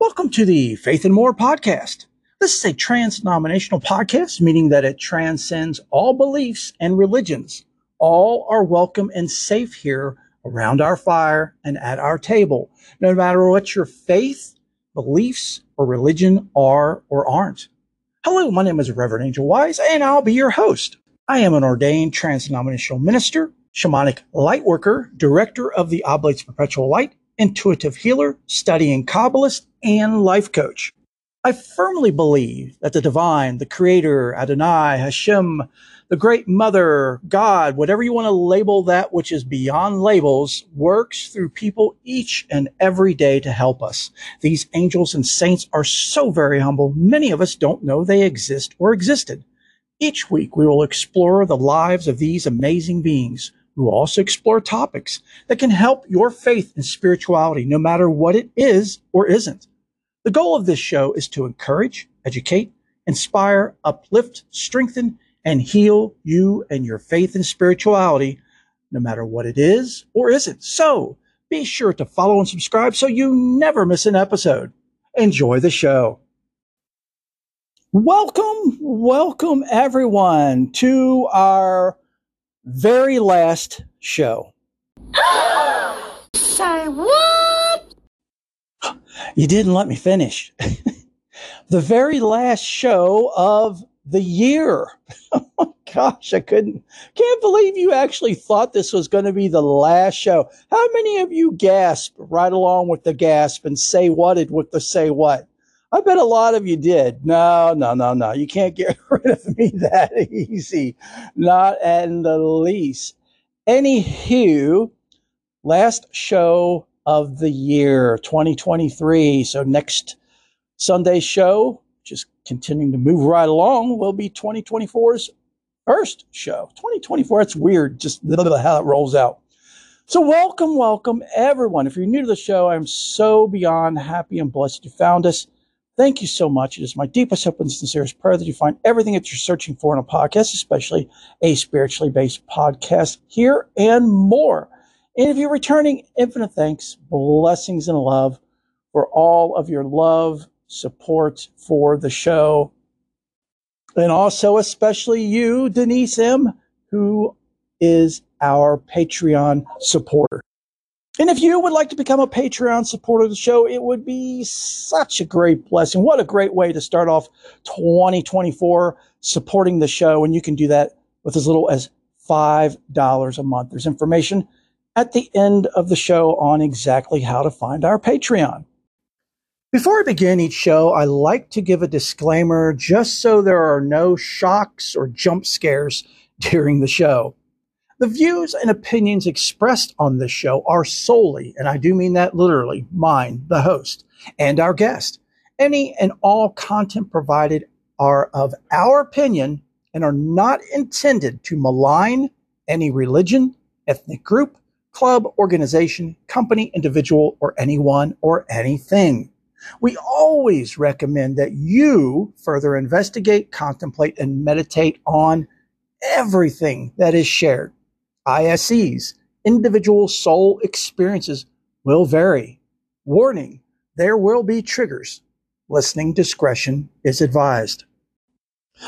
Welcome to the Faith and More podcast. This is a trans-denominational podcast, meaning that it transcends all beliefs and religions. All are welcome and safe here around our fire and at our table, no matter what your faith, beliefs, or religion are or aren't. Hello, my name is Reverend Angel Wise, and I'll be your host. I am an ordained trans-denominational minister, shamanic light worker, director of the Oblates Perpetual Light, intuitive healer, studying Kabbalist, and life coach. I firmly believe that the divine, the creator, Adonai, Hashem, the great mother, God, whatever you want to label that which is beyond labels, works through people each and every day to help us. These angels and saints are so very humble. Many of us don't know they exist or existed. Each week we will explore the lives of these amazing beings we also explore topics that can help your faith and spirituality, no matter what it is or isn't. The goal of this show is to encourage, educate, inspire, uplift, strengthen, and heal you and your faith and spirituality, no matter what it is or isn't. So be sure to follow and subscribe so you never miss an episode. Enjoy the show. Welcome, welcome everyone to our very last show. Say what? You didn't let me finish. the very last show of the year. oh my gosh, I couldn't, can't believe you actually thought this was going to be the last show. How many of you gasp right along with the gasp and say what it with the say what? I bet a lot of you did. No, no, no, no. You can't get rid of me that easy. Not in the least. Anywho, last show of the year 2023. So next Sunday's show, just continuing to move right along, will be 2024's first show. 2024, that's weird, just how it rolls out. So welcome, welcome everyone. If you're new to the show, I'm so beyond happy and blessed you found us. Thank you so much. It is my deepest hope and sincerest prayer that you find everything that you're searching for in a podcast, especially a spiritually based podcast here and more. And if you're returning, infinite thanks, blessings, and love for all of your love, support for the show. And also, especially you, Denise M., who is our Patreon supporter. And if you would like to become a Patreon supporter of the show, it would be such a great blessing. What a great way to start off 2024 supporting the show. And you can do that with as little as $5 a month. There's information at the end of the show on exactly how to find our Patreon. Before I begin each show, I like to give a disclaimer just so there are no shocks or jump scares during the show. The views and opinions expressed on this show are solely, and I do mean that literally, mine, the host, and our guest. Any and all content provided are of our opinion and are not intended to malign any religion, ethnic group, club, organization, company, individual, or anyone or anything. We always recommend that you further investigate, contemplate, and meditate on everything that is shared. ISEs, individual soul experiences will vary. Warning, there will be triggers. Listening discretion is advised.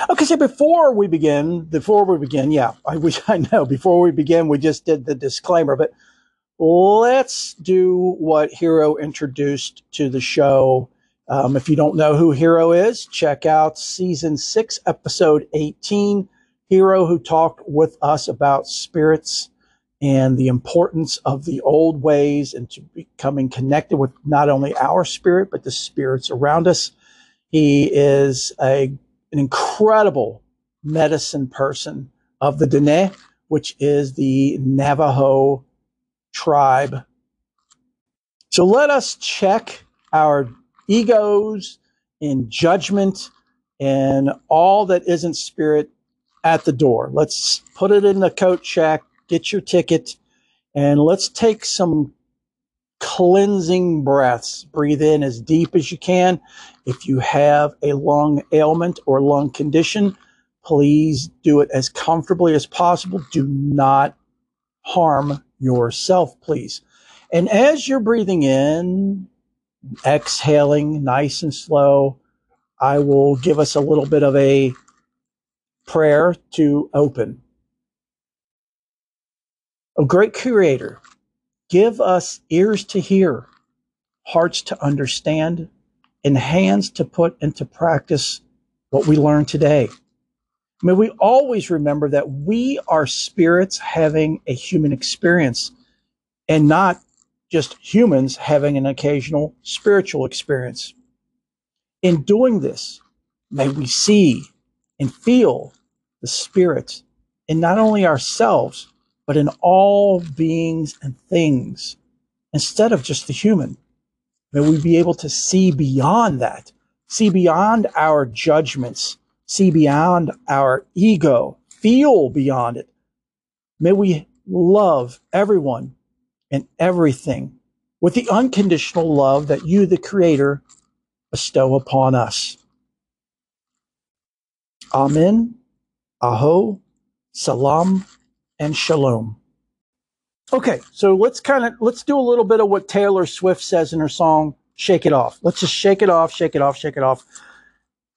Okay, so before we begin, before we begin, yeah, I wish I know, before we begin, we just did the disclaimer, but let's do what Hero introduced to the show. Um, if you don't know who Hero is, check out season six, episode 18 hero who talked with us about spirits and the importance of the old ways and to becoming connected with not only our spirit, but the spirits around us. He is a, an incredible medicine person of the Dene, which is the Navajo tribe. So let us check our egos in judgment and all that isn't spirit at the door. Let's put it in the coat shack, get your ticket, and let's take some cleansing breaths. Breathe in as deep as you can. If you have a lung ailment or lung condition, please do it as comfortably as possible. Do not harm yourself, please. And as you're breathing in, exhaling nice and slow, I will give us a little bit of a prayer to open. O great Creator, give us ears to hear, hearts to understand, and hands to put into practice what we learned today. May we always remember that we are spirits having a human experience and not just humans having an occasional spiritual experience. In doing this, may we see and feel the Spirit in not only ourselves, but in all beings and things instead of just the human. May we be able to see beyond that, see beyond our judgments, see beyond our ego, feel beyond it. May we love everyone and everything with the unconditional love that you, the Creator, bestow upon us. Amen, Aho, Salam, and Shalom. Okay, so let's kind of let's do a little bit of what Taylor Swift says in her song "Shake It Off." Let's just shake it off, shake it off, shake it off.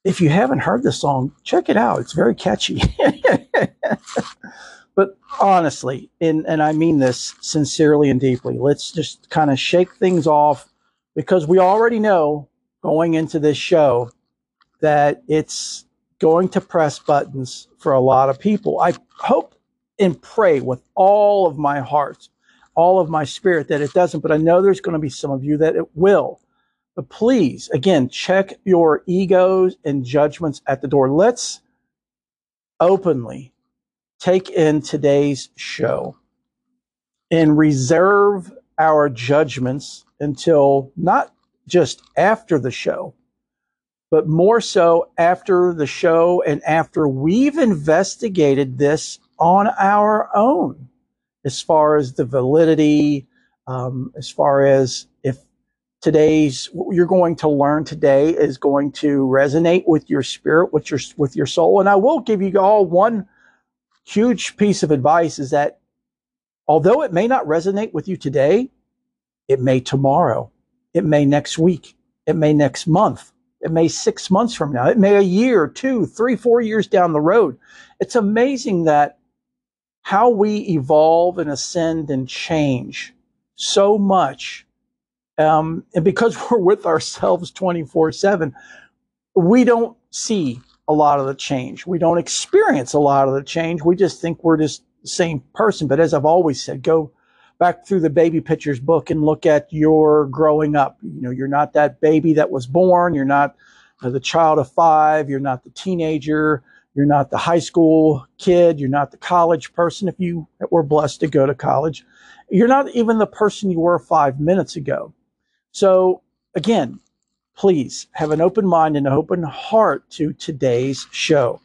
If you haven't heard the song, check it out. It's very catchy. but honestly, and and I mean this sincerely and deeply, let's just kind of shake things off because we already know going into this show that it's going to press buttons for a lot of people. I hope and pray with all of my heart, all of my spirit that it doesn't, but I know there's going to be some of you that it will. But please, again, check your egos and judgments at the door. Let's openly take in today's show and reserve our judgments until not just after the show, but more so after the show and after we've investigated this on our own as far as the validity, um, as far as if today's what you're going to learn today is going to resonate with your spirit, with your with your soul. And I will give you all one huge piece of advice is that although it may not resonate with you today, it may tomorrow. It may next week. It may next month. It may six months from now. It may a year, two, three, four years down the road. It's amazing that how we evolve and ascend and change so much. Um, and because we're with ourselves 24 7, we don't see a lot of the change. We don't experience a lot of the change. We just think we're just the same person. But as I've always said, go back through the baby pictures book and look at your growing up. You know, you're not that baby that was born. You're not the child of five. You're not the teenager. You're not the high school kid. You're not the college person if you were blessed to go to college. You're not even the person you were five minutes ago. So again, please have an open mind and an open heart to today's show.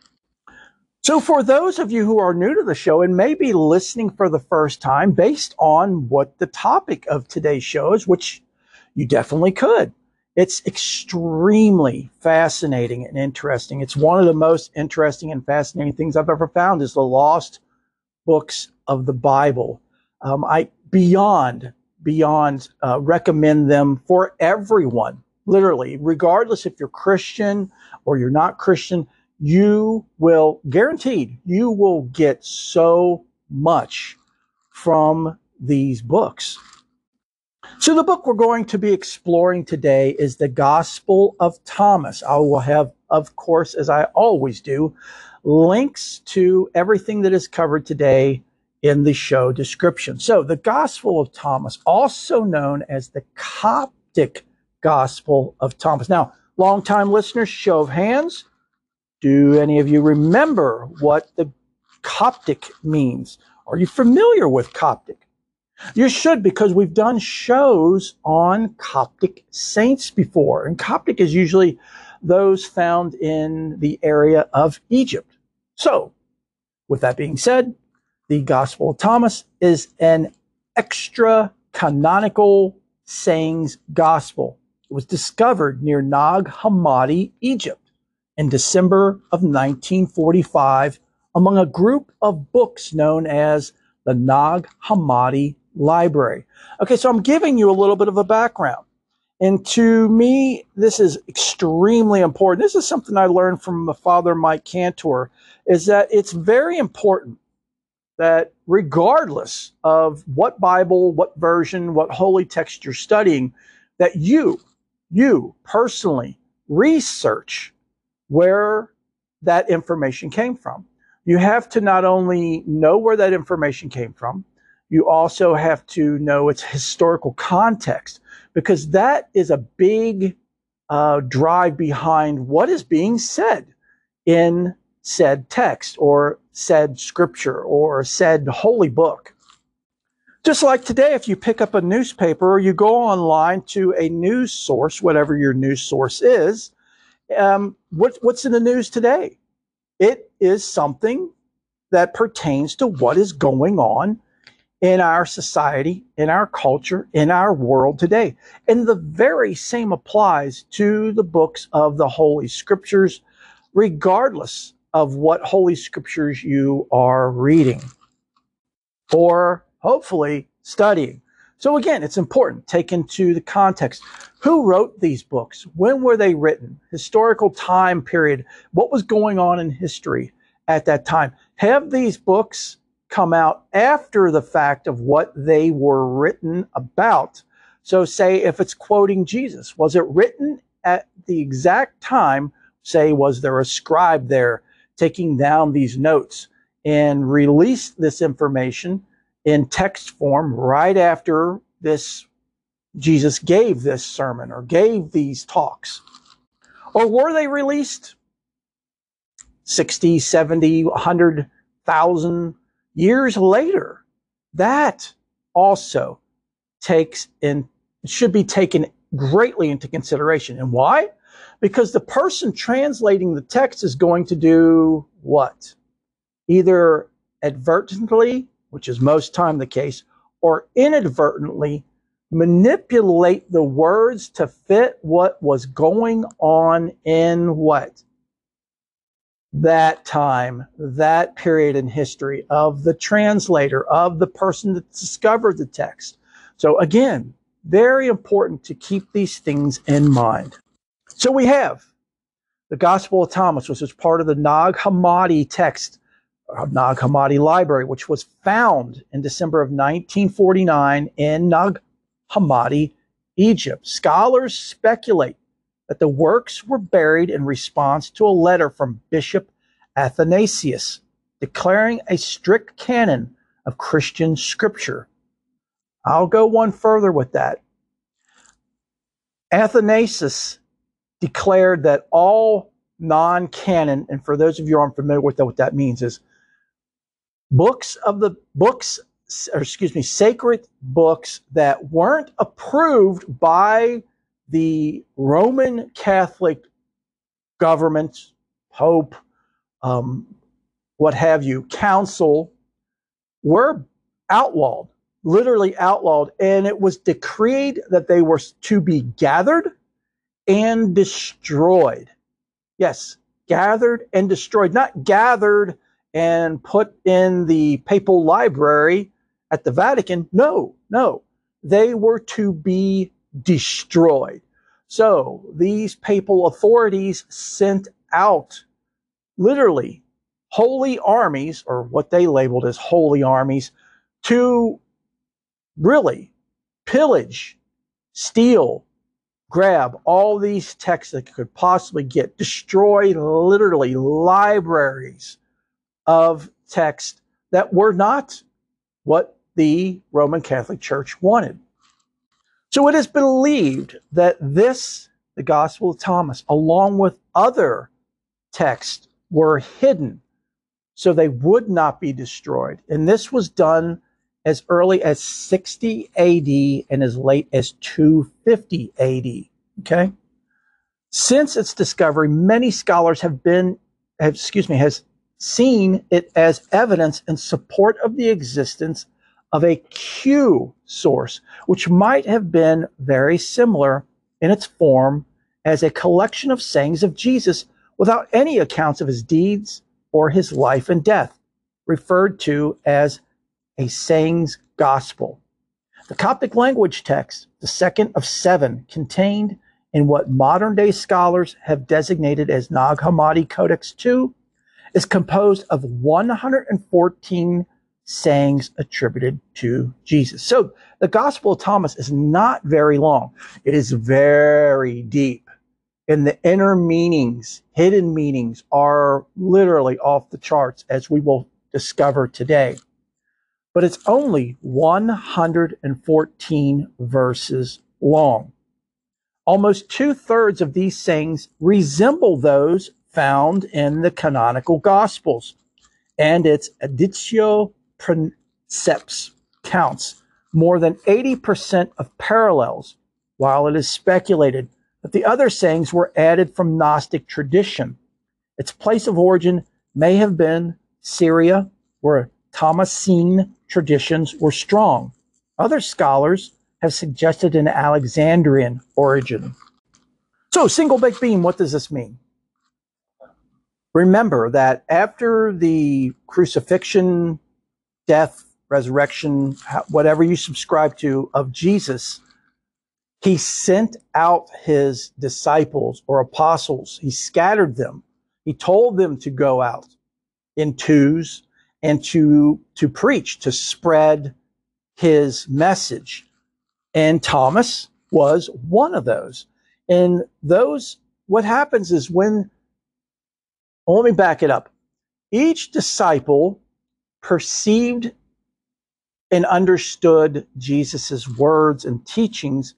So, for those of you who are new to the show and may be listening for the first time, based on what the topic of today's show is, which you definitely could, it's extremely fascinating and interesting. It's one of the most interesting and fascinating things I've ever found is the lost books of the Bible. Um, I beyond beyond uh, recommend them for everyone, literally, regardless if you're Christian or you're not Christian you will guaranteed you will get so much from these books. So the book we're going to be exploring today is the Gospel of Thomas. I will have, of course, as I always do, links to everything that is covered today in the show description. So the Gospel of Thomas, also known as the Coptic Gospel of Thomas. Now, longtime listeners, show of hands. Do any of you remember what the Coptic means? Are you familiar with Coptic? You should because we've done shows on Coptic saints before. And Coptic is usually those found in the area of Egypt. So, with that being said, the Gospel of Thomas is an extra canonical sayings gospel. It was discovered near Nag Hammadi, Egypt in December of 1945 among a group of books known as the Nag Hammadi Library. Okay, so I'm giving you a little bit of a background. And to me, this is extremely important. This is something I learned from the father Mike Cantor, is that it's very important that regardless of what Bible, what version, what holy text you're studying, that you, you personally research where that information came from. You have to not only know where that information came from, you also have to know its historical context because that is a big uh, drive behind what is being said in said text or said scripture or said holy book. Just like today, if you pick up a newspaper or you go online to a news source, whatever your news source is, um, what, what's in the news today? It is something that pertains to what is going on in our society, in our culture, in our world today. And the very same applies to the books of the Holy Scriptures, regardless of what Holy Scriptures you are reading or hopefully studying. So again, it's important. Take into the context. Who wrote these books? When were they written? Historical time period. What was going on in history at that time? Have these books come out after the fact of what they were written about? So say if it's quoting Jesus, was it written at the exact time? Say, was there a scribe there taking down these notes and released this information in text form right after this Jesus gave this sermon or gave these talks? Or were they released 60, 70, 100,000 years later? That also takes in should be taken greatly into consideration. And why? because the person translating the text is going to do what? Either advertently, which is most time the case, or inadvertently manipulate the words to fit what was going on in what? That time, that period in history of the translator, of the person that discovered the text. So again, very important to keep these things in mind. So we have the Gospel of Thomas, which is part of the Nag Hammadi text, Nag Hammadi library, which was found in December of 1949 in Nag Hammadi, Egypt. Scholars speculate that the works were buried in response to a letter from Bishop Athanasius declaring a strict canon of Christian scripture. I'll go one further with that. Athanasius declared that all non-canon, and for those of you who aren't familiar with that, what that means is books of the books, or excuse me, sacred books that weren't approved by the Roman Catholic government, Pope, um, what have you, council, were outlawed, literally outlawed, and it was decreed that they were to be gathered and destroyed. Yes, gathered and destroyed, not gathered and put in the papal library at the Vatican. No, no. They were to be destroyed. So these papal authorities sent out literally holy armies, or what they labeled as holy armies, to really pillage, steal, grab all these texts that could possibly get, destroy literally libraries of text that were not what the Roman Catholic Church wanted. So it is believed that this, the Gospel of Thomas, along with other texts, were hidden so they would not be destroyed. And this was done as early as 60 AD and as late as 250 AD. Okay. Since its discovery, many scholars have been, have, excuse me, has seen it as evidence in support of the existence of a Q source, which might have been very similar in its form as a collection of sayings of Jesus without any accounts of his deeds or his life and death, referred to as a sayings gospel. The Coptic language text, the second of seven, contained in what modern day scholars have designated as Nag Hammadi Codex II, is composed of 114 sayings attributed to Jesus. So the Gospel of Thomas is not very long. It is very deep. And the inner meanings, hidden meanings, are literally off the charts, as we will discover today. But it's only 114 verses long. Almost two thirds of these sayings resemble those found in the canonical Gospels, and its editio princeps counts more than 80% of parallels, while it is speculated that the other sayings were added from Gnostic tradition. Its place of origin may have been Syria, where Thomasine traditions were strong. Other scholars have suggested an Alexandrian origin. So, single baked bean, what does this mean? Remember that after the crucifixion, death, resurrection, whatever you subscribe to of Jesus, he sent out his disciples or apostles. He scattered them. He told them to go out in twos and to, to preach, to spread his message. And Thomas was one of those. And those, what happens is when, well, let me back it up. Each disciple perceived and understood Jesus's words and teachings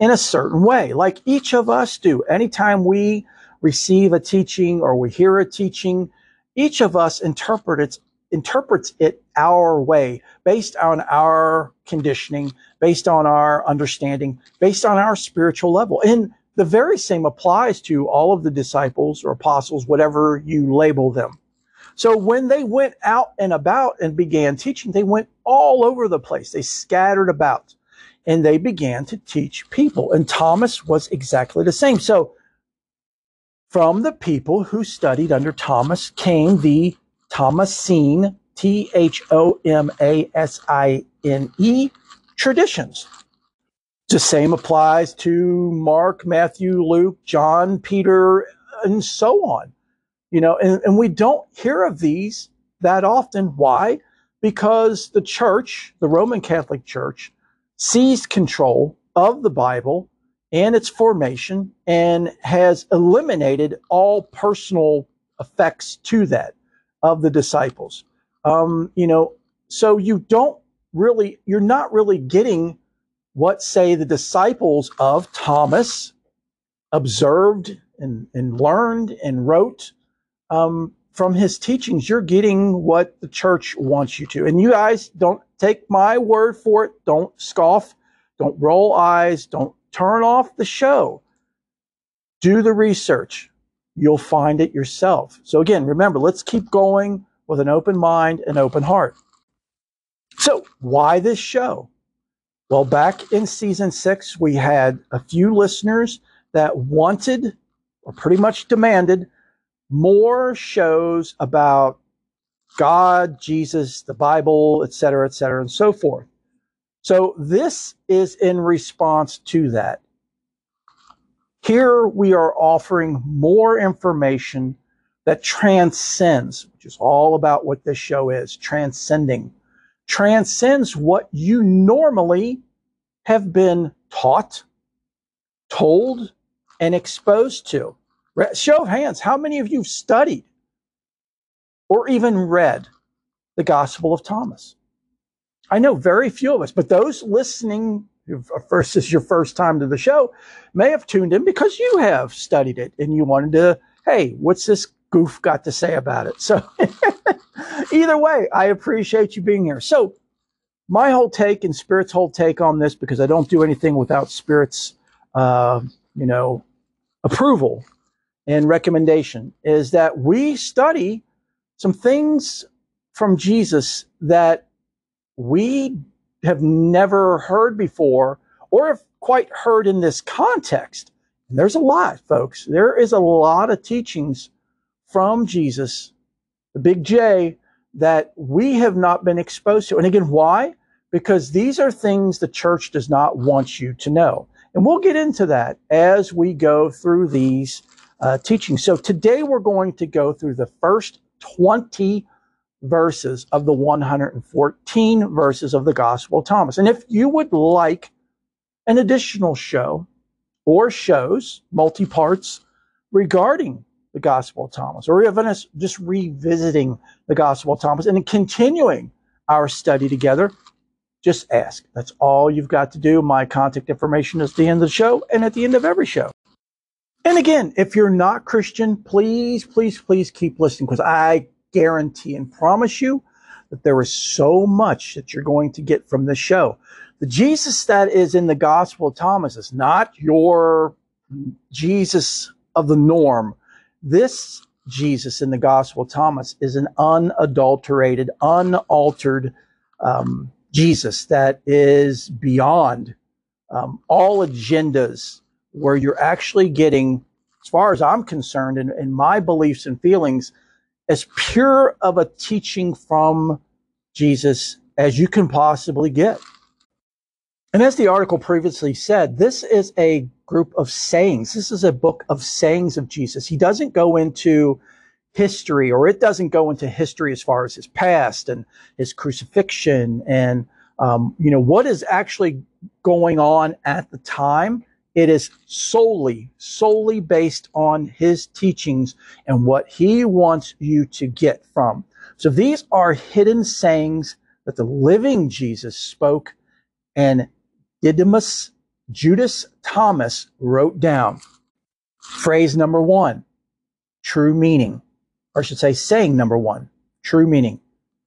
in a certain way, like each of us do. Anytime we receive a teaching or we hear a teaching, each of us interpret interprets it our way, based on our conditioning, based on our understanding, based on our spiritual level. And the very same applies to all of the disciples or apostles, whatever you label them. So when they went out and about and began teaching, they went all over the place. They scattered about and they began to teach people. And Thomas was exactly the same. So from the people who studied under Thomas came the Thomasine, T H O M A S I N E, traditions. The same applies to Mark, Matthew, Luke, John, Peter, and so on. You know, and, and we don't hear of these that often. Why? Because the church, the Roman Catholic Church, seized control of the Bible and its formation and has eliminated all personal effects to that of the disciples. Um, you know, so you don't really, you're not really getting what, say, the disciples of Thomas observed and, and learned and wrote um, from his teachings, you're getting what the church wants you to. And you guys don't take my word for it. Don't scoff. Don't roll eyes. Don't turn off the show. Do the research. You'll find it yourself. So again, remember, let's keep going with an open mind and open heart. So why this show? Well, back in season six, we had a few listeners that wanted or pretty much demanded more shows about God, Jesus, the Bible, et cetera, et cetera, and so forth. So this is in response to that. Here we are offering more information that transcends, which is all about what this show is, transcending, transcends what you normally have been taught, told, and exposed to. Show of hands, how many of you have studied or even read the Gospel of Thomas? I know very few of us, but those listening, uh, first is your first time to the show, may have tuned in because you have studied it and you wanted to, hey, what's this goof got to say about it? So either way, I appreciate you being here. So my whole take and Spirit's whole take on this, because I don't do anything without Spirit's, uh, you know, approval and recommendation is that we study some things from Jesus that we have never heard before or have quite heard in this context. And there's a lot, folks. There is a lot of teachings from Jesus, the big J, that we have not been exposed to. And again, why? because these are things the church does not want you to know. And we'll get into that as we go through these uh, teachings. So today we're going to go through the first 20 verses of the 114 verses of the Gospel of Thomas. And if you would like an additional show or shows, multi parts, regarding the Gospel of Thomas, or even us just revisiting the Gospel of Thomas and continuing our study together, just ask. That's all you've got to do. My contact information is at the end of the show and at the end of every show. And again, if you're not Christian, please, please, please keep listening because I guarantee and promise you that there is so much that you're going to get from this show. The Jesus that is in the Gospel of Thomas is not your Jesus of the norm. This Jesus in the Gospel Thomas is an unadulterated, unaltered um, Jesus that is beyond um, all agendas, where you're actually getting, as far as I'm concerned, in my beliefs and feelings, as pure of a teaching from Jesus as you can possibly get. And as the article previously said, this is a group of sayings. This is a book of sayings of Jesus. He doesn't go into history or it doesn't go into history as far as his past and his crucifixion and um, you know what is actually going on at the time it is solely solely based on his teachings and what he wants you to get from so these are hidden sayings that the living jesus spoke and didymus judas thomas wrote down phrase number one true meaning or I should say, saying number one, true meaning.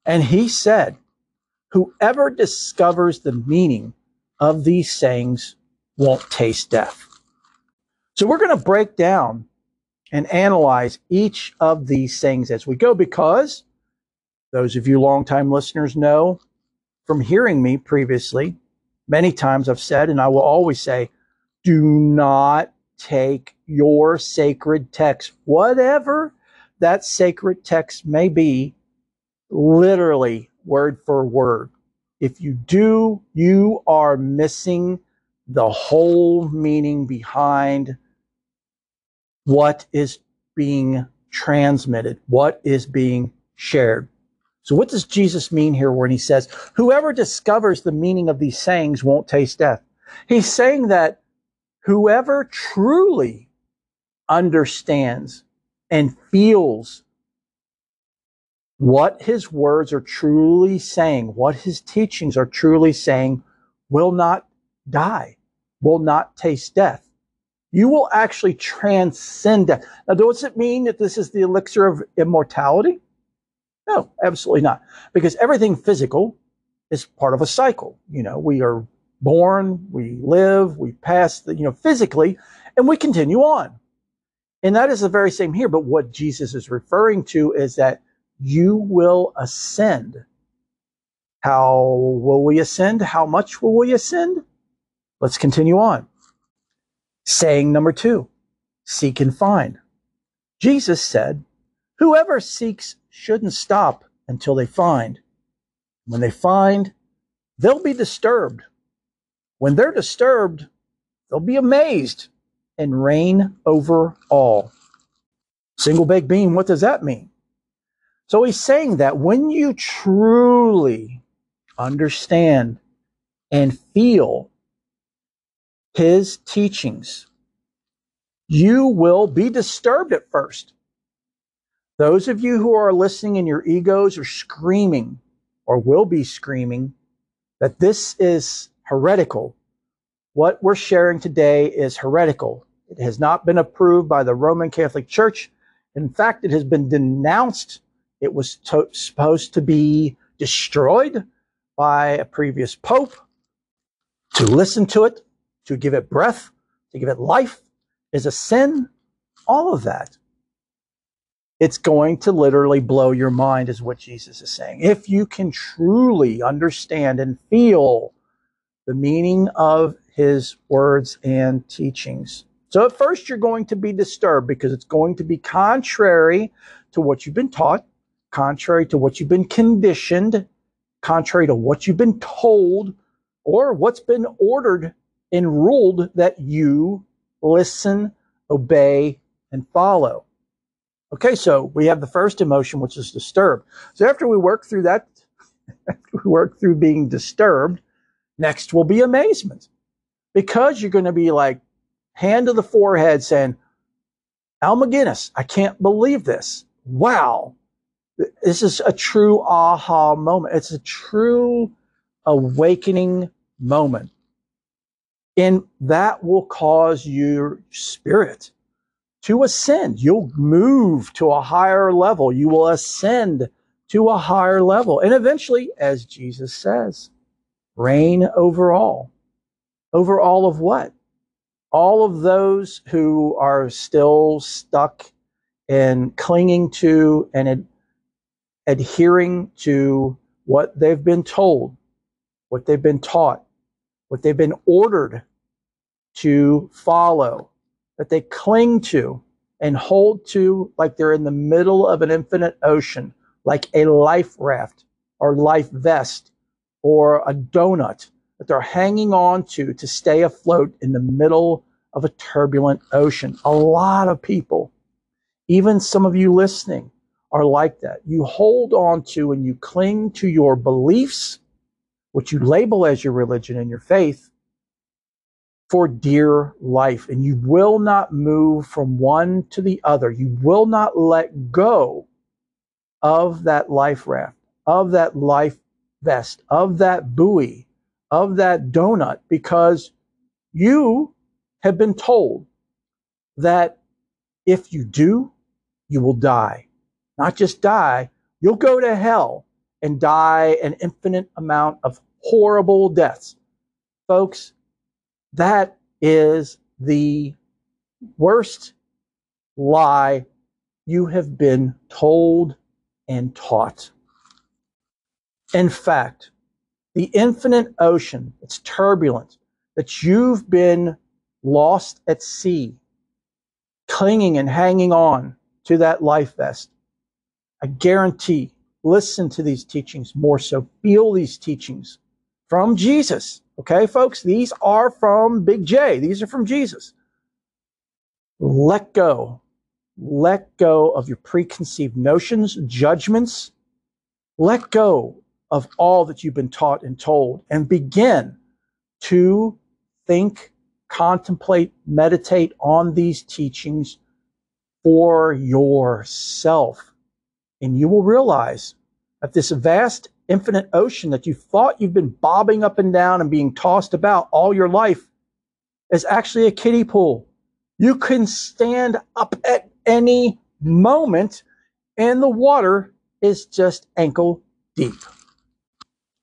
And he said, Whoever discovers the meaning of these sayings won't taste death. So we're going to break down and analyze each of these sayings as we go because those of you longtime listeners know from hearing me previously, many times I've said, and I will always say, do not take your sacred text, whatever that sacred text may be literally word for word. If you do, you are missing the whole meaning behind what is being transmitted, what is being shared. So, what does Jesus mean here when he says, Whoever discovers the meaning of these sayings won't taste death? He's saying that whoever truly understands and feels what his words are truly saying, what his teachings are truly saying, will not die, will not taste death. You will actually transcend death. Now, does it mean that this is the elixir of immortality? No, absolutely not. Because everything physical is part of a cycle. You know, we are born, we live, we pass the, you know, physically, and we continue on. And that is the very same here. But what Jesus is referring to is that you will ascend. How will we ascend? How much will we ascend? Let's continue on. Saying number two, seek and find. Jesus said, whoever seeks shouldn't stop until they find. When they find, they'll be disturbed. When they're disturbed, they'll be amazed and reign over all. Single baked bean, what does that mean? So he's saying that when you truly understand and feel his teachings, you will be disturbed at first. Those of you who are listening and your egos are screaming or will be screaming that this is heretical, what we're sharing today is heretical. It has not been approved by the Roman Catholic Church. In fact, it has been denounced. It was to- supposed to be destroyed by a previous pope. To listen to it, to give it breath, to give it life is a sin. All of that. It's going to literally blow your mind, is what Jesus is saying. If you can truly understand and feel the meaning of his words and teachings. So at first you're going to be disturbed because it's going to be contrary to what you've been taught, contrary to what you've been conditioned, contrary to what you've been told or what's been ordered and ruled that you listen, obey, and follow. Okay, so we have the first emotion, which is disturbed. So after we work through that, we work through being disturbed, next will be amazement. Because you're going to be like, hand to the forehead saying, Al McGinnis, I can't believe this. Wow. This is a true aha moment. It's a true awakening moment. And that will cause your spirit to ascend. You'll move to a higher level. You will ascend to a higher level. And eventually, as Jesus says, reign over all. Over all of what? All of those who are still stuck and clinging to and ad- adhering to what they've been told, what they've been taught, what they've been ordered to follow, that they cling to and hold to like they're in the middle of an infinite ocean, like a life raft or life vest or a donut that they're hanging on to to stay afloat in the middle of a turbulent ocean. A lot of people, even some of you listening, are like that. You hold on to and you cling to your beliefs, which you label as your religion and your faith, for dear life. And you will not move from one to the other. You will not let go of that life raft, of that life vest, of that buoy, of that donut, because you have been told that if you do, you will die. Not just die, you'll go to hell and die an infinite amount of horrible deaths. Folks, that is the worst lie you have been told and taught. In fact, the infinite ocean, it's turbulent, that you've been lost at sea, clinging and hanging on to that life vest. I guarantee, listen to these teachings more so, feel these teachings from Jesus. Okay, folks, these are from Big J. These are from Jesus. Let go. Let go of your preconceived notions, judgments. Let go of all that you've been taught and told and begin to think, contemplate, meditate on these teachings for yourself. And you will realize that this vast infinite ocean that you thought you've been bobbing up and down and being tossed about all your life is actually a kiddie pool. You can stand up at any moment and the water is just ankle deep.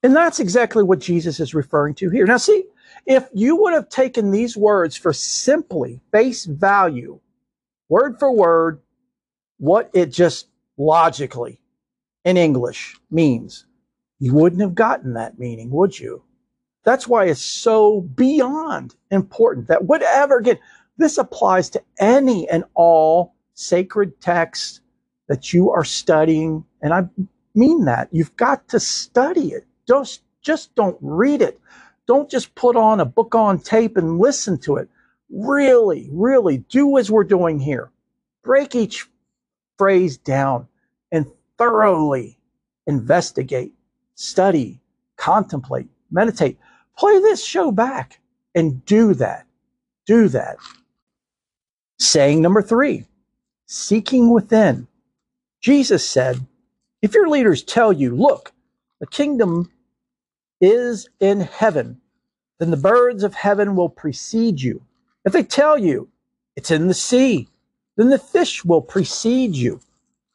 And that's exactly what Jesus is referring to here. Now, see, if you would have taken these words for simply face value, word for word, what it just logically in English means, you wouldn't have gotten that meaning, would you? That's why it's so beyond important that whatever, again, this applies to any and all sacred texts that you are studying. And I mean that. You've got to study it. Just, just don't read it. Don't just put on a book on tape and listen to it. Really, really do as we're doing here. Break each phrase down and thoroughly investigate study, contemplate, meditate. Play this show back and do that. Do that. Saying number three, seeking within. Jesus said, if your leaders tell you, look, the kingdom is in heaven, then the birds of heaven will precede you. If they tell you it's in the sea, then the fish will precede you.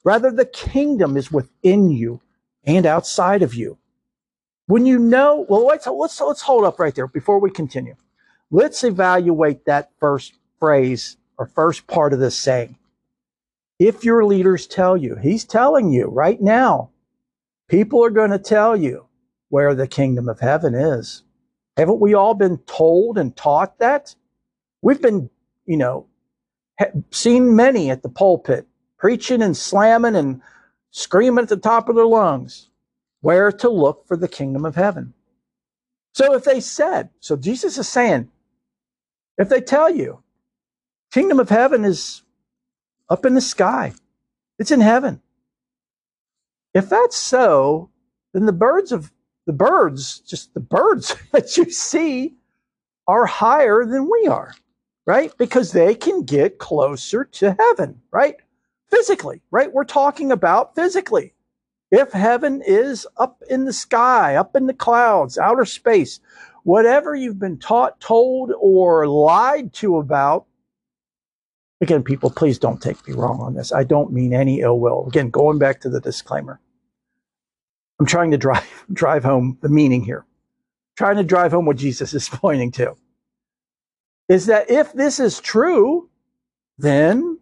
Rather, the kingdom is within you and outside of you. When you know, well, let's, let's, let's hold up right there before we continue. Let's evaluate that first phrase or first part of this saying. If your leaders tell you, he's telling you right now, people are going to tell you where the kingdom of heaven is. Haven't we all been told and taught that? We've been, you know, seen many at the pulpit preaching and slamming and screaming at the top of their lungs. where to look for the kingdom of heaven. So if they said, so Jesus is saying, if they tell you, kingdom of heaven is up in the sky, it's in heaven. If that's so, then the birds of the birds, just the birds that you see, are higher than we are, right? Because they can get closer to heaven, right? Physically, right? We're talking about physically. If heaven is up in the sky, up in the clouds, outer space, whatever you've been taught, told, or lied to about, again, people, please don't take me wrong on this. I don't mean any ill will. Again, going back to the disclaimer. I'm trying to drive drive home the meaning here. Trying to drive home what Jesus is pointing to. Is that if this is true, then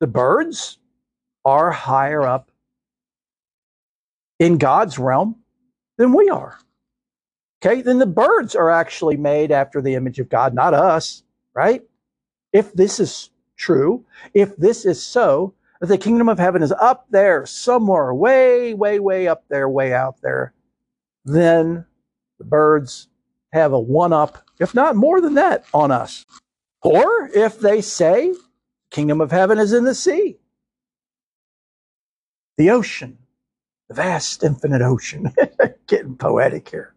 the birds are higher up in God's realm than we are. Okay, then the birds are actually made after the image of God, not us, right? If this is true, if this is so, that the kingdom of heaven is up there somewhere, way, way, way up there, way out there, then the birds have a one up, if not more than that, on us. Or if they say, kingdom of heaven is in the sea, the ocean, the vast infinite ocean. Getting poetic here.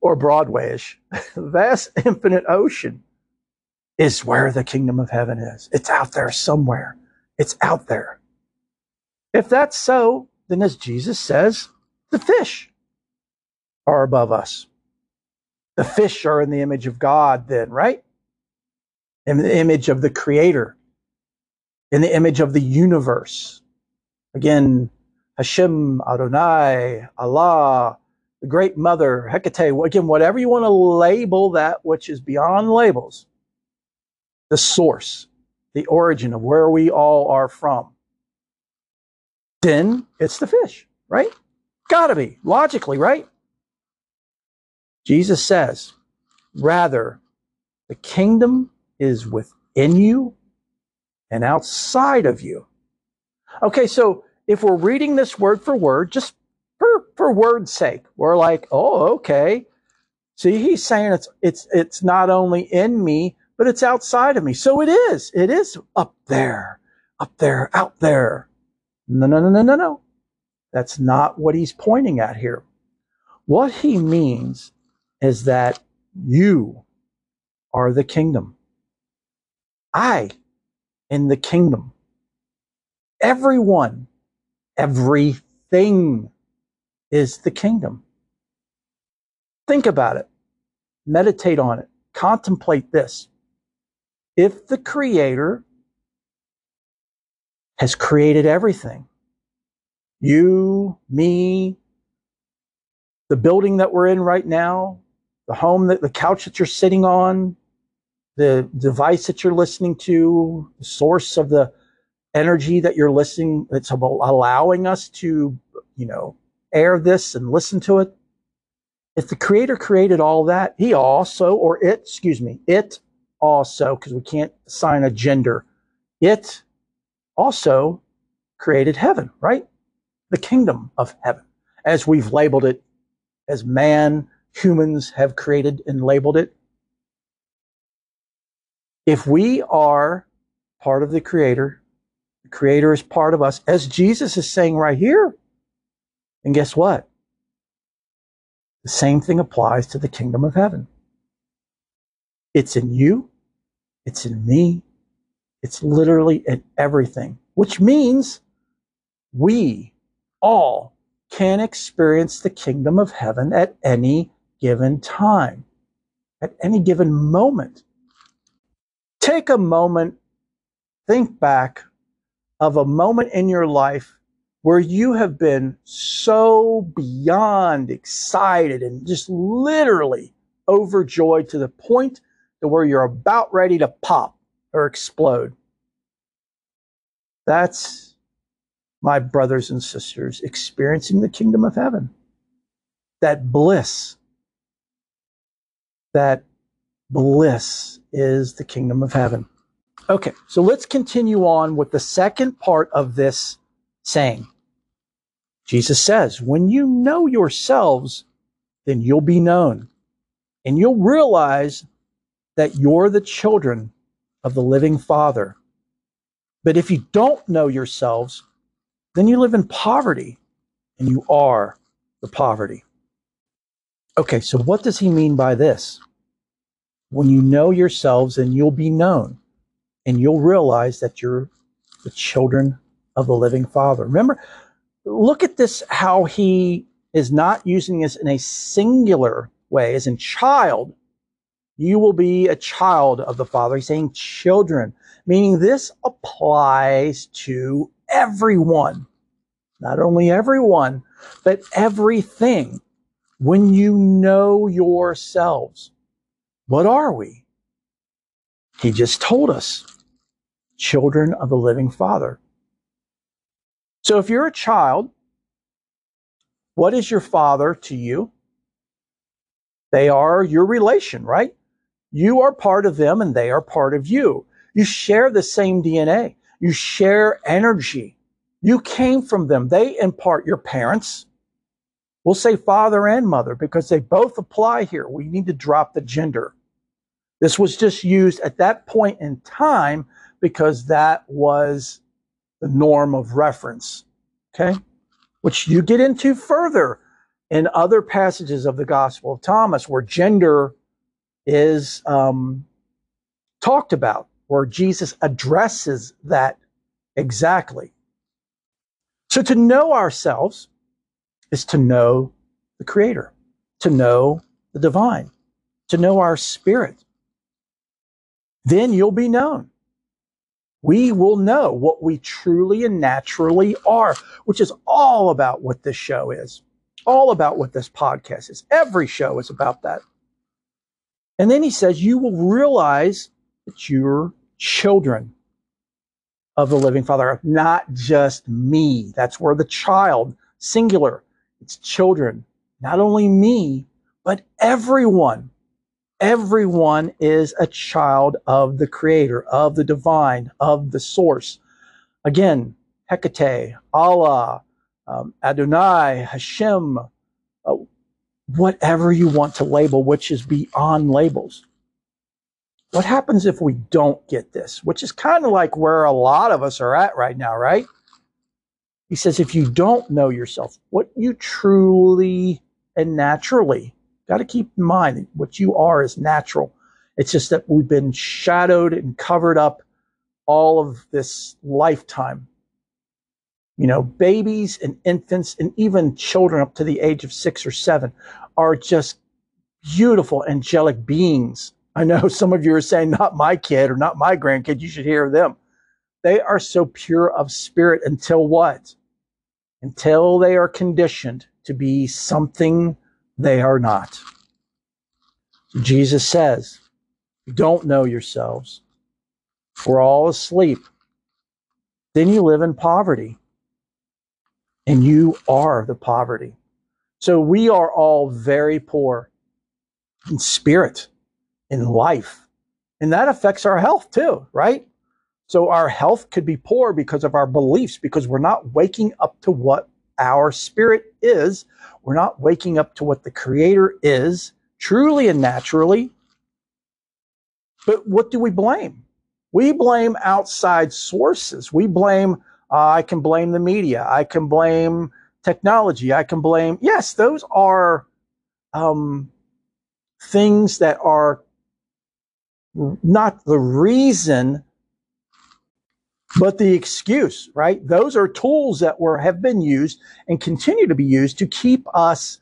Or Broadwayish. the vast infinite ocean is where the kingdom of heaven is. It's out there somewhere. It's out there. If that's so, then as Jesus says, the fish are above us. The fish are in the image of God, then, right? In the image of the Creator, in the image of the universe. Again, Hashem, Adonai, Allah, the Great Mother, Hecate, again, whatever you want to label that which is beyond labels, the source the origin of where we all are from, then it's the fish, right? Gotta be, logically, right? Jesus says, rather, the kingdom is within you and outside of you. Okay, so if we're reading this word for word, just for, for word's sake, we're like, oh, okay. See, he's saying it's it's it's not only in me, but it's outside of me. So it is. It is up there, up there, out there. No, no, no, no, no, no. That's not what he's pointing at here. What he means is that you are the kingdom. I in the kingdom. Everyone, everything is the kingdom. Think about it. Meditate on it. Contemplate this if the creator has created everything, you, me, the building that we're in right now, the home that the couch that you're sitting on, the device that you're listening to, the source of the energy that you're listening, that's allowing us to, you know, air this and listen to it. If the creator created all that, he also, or it, excuse me, it also, because we can't assign a gender, it also created heaven, right? The kingdom of heaven, as we've labeled it, as man, humans have created and labeled it. If we are part of the Creator, the Creator is part of us, as Jesus is saying right here. And guess what? The same thing applies to the kingdom of heaven. It's in you. It's in me. It's literally in everything, which means we all can experience the kingdom of heaven at any given time, at any given moment. Take a moment, think back of a moment in your life where you have been so beyond excited and just literally overjoyed to the point to where you're about ready to pop or explode. That's my brothers and sisters experiencing the kingdom of heaven. That bliss, that bliss is the kingdom of heaven. Okay, so let's continue on with the second part of this saying. Jesus says, when you know yourselves, then you'll be known. And you'll realize that you're the children of the living Father. But if you don't know yourselves, then you live in poverty, and you are the poverty. Okay, so what does he mean by this? When you know yourselves, then you'll be known, and you'll realize that you're the children of the living Father. Remember, look at this how he is not using this in a singular way, as in child. You will be a child of the Father. He's saying children, meaning this applies to everyone. Not only everyone, but everything. When you know yourselves, what are we? He just told us children of the living Father. So if you're a child, what is your father to you? They are your relation, right? You are part of them and they are part of you. You share the same DNA. You share energy. You came from them. They impart your parents. We'll say father and mother because they both apply here. We need to drop the gender. This was just used at that point in time because that was the norm of reference. Okay which you get into further in other passages of the Gospel of Thomas where gender is um, talked about, where Jesus addresses that exactly. So to know ourselves is to know the Creator, to know the divine, to know our spirit. Then you'll be known we will know what we truly and naturally are, which is all about what this show is, all about what this podcast is. Every show is about that. And then he says, You will realize that you're children of the living Father, not just me. That's where the child, singular, it's children, not only me, but everyone everyone is a child of the creator, of the divine, of the source. Again, Hecate, Allah, um, Adonai, Hashem, uh, whatever you want to label, which is beyond labels. What happens if we don't get this? Which is kind of like where a lot of us are at right now, right? He says, if you don't know yourself, what you truly and naturally Got to keep in mind what you are is natural. It's just that we've been shadowed and covered up all of this lifetime. You know, babies and infants and even children up to the age of six or seven are just beautiful angelic beings. I know some of you are saying, not my kid or not my grandkid. You should hear them. They are so pure of spirit until what? Until they are conditioned to be something they are not. Jesus says, don't know yourselves. We're all asleep. Then you live in poverty. And you are the poverty. So we are all very poor in spirit, in life. And that affects our health too, right? So our health could be poor because of our beliefs, because we're not waking up to what our spirit is. We're not waking up to what the Creator is, truly and naturally. But what do we blame? We blame outside sources. We blame, uh, I can blame the media. I can blame technology. I can blame, yes, those are um, things that are not the reason but the excuse, right? Those are tools that were have been used and continue to be used to keep us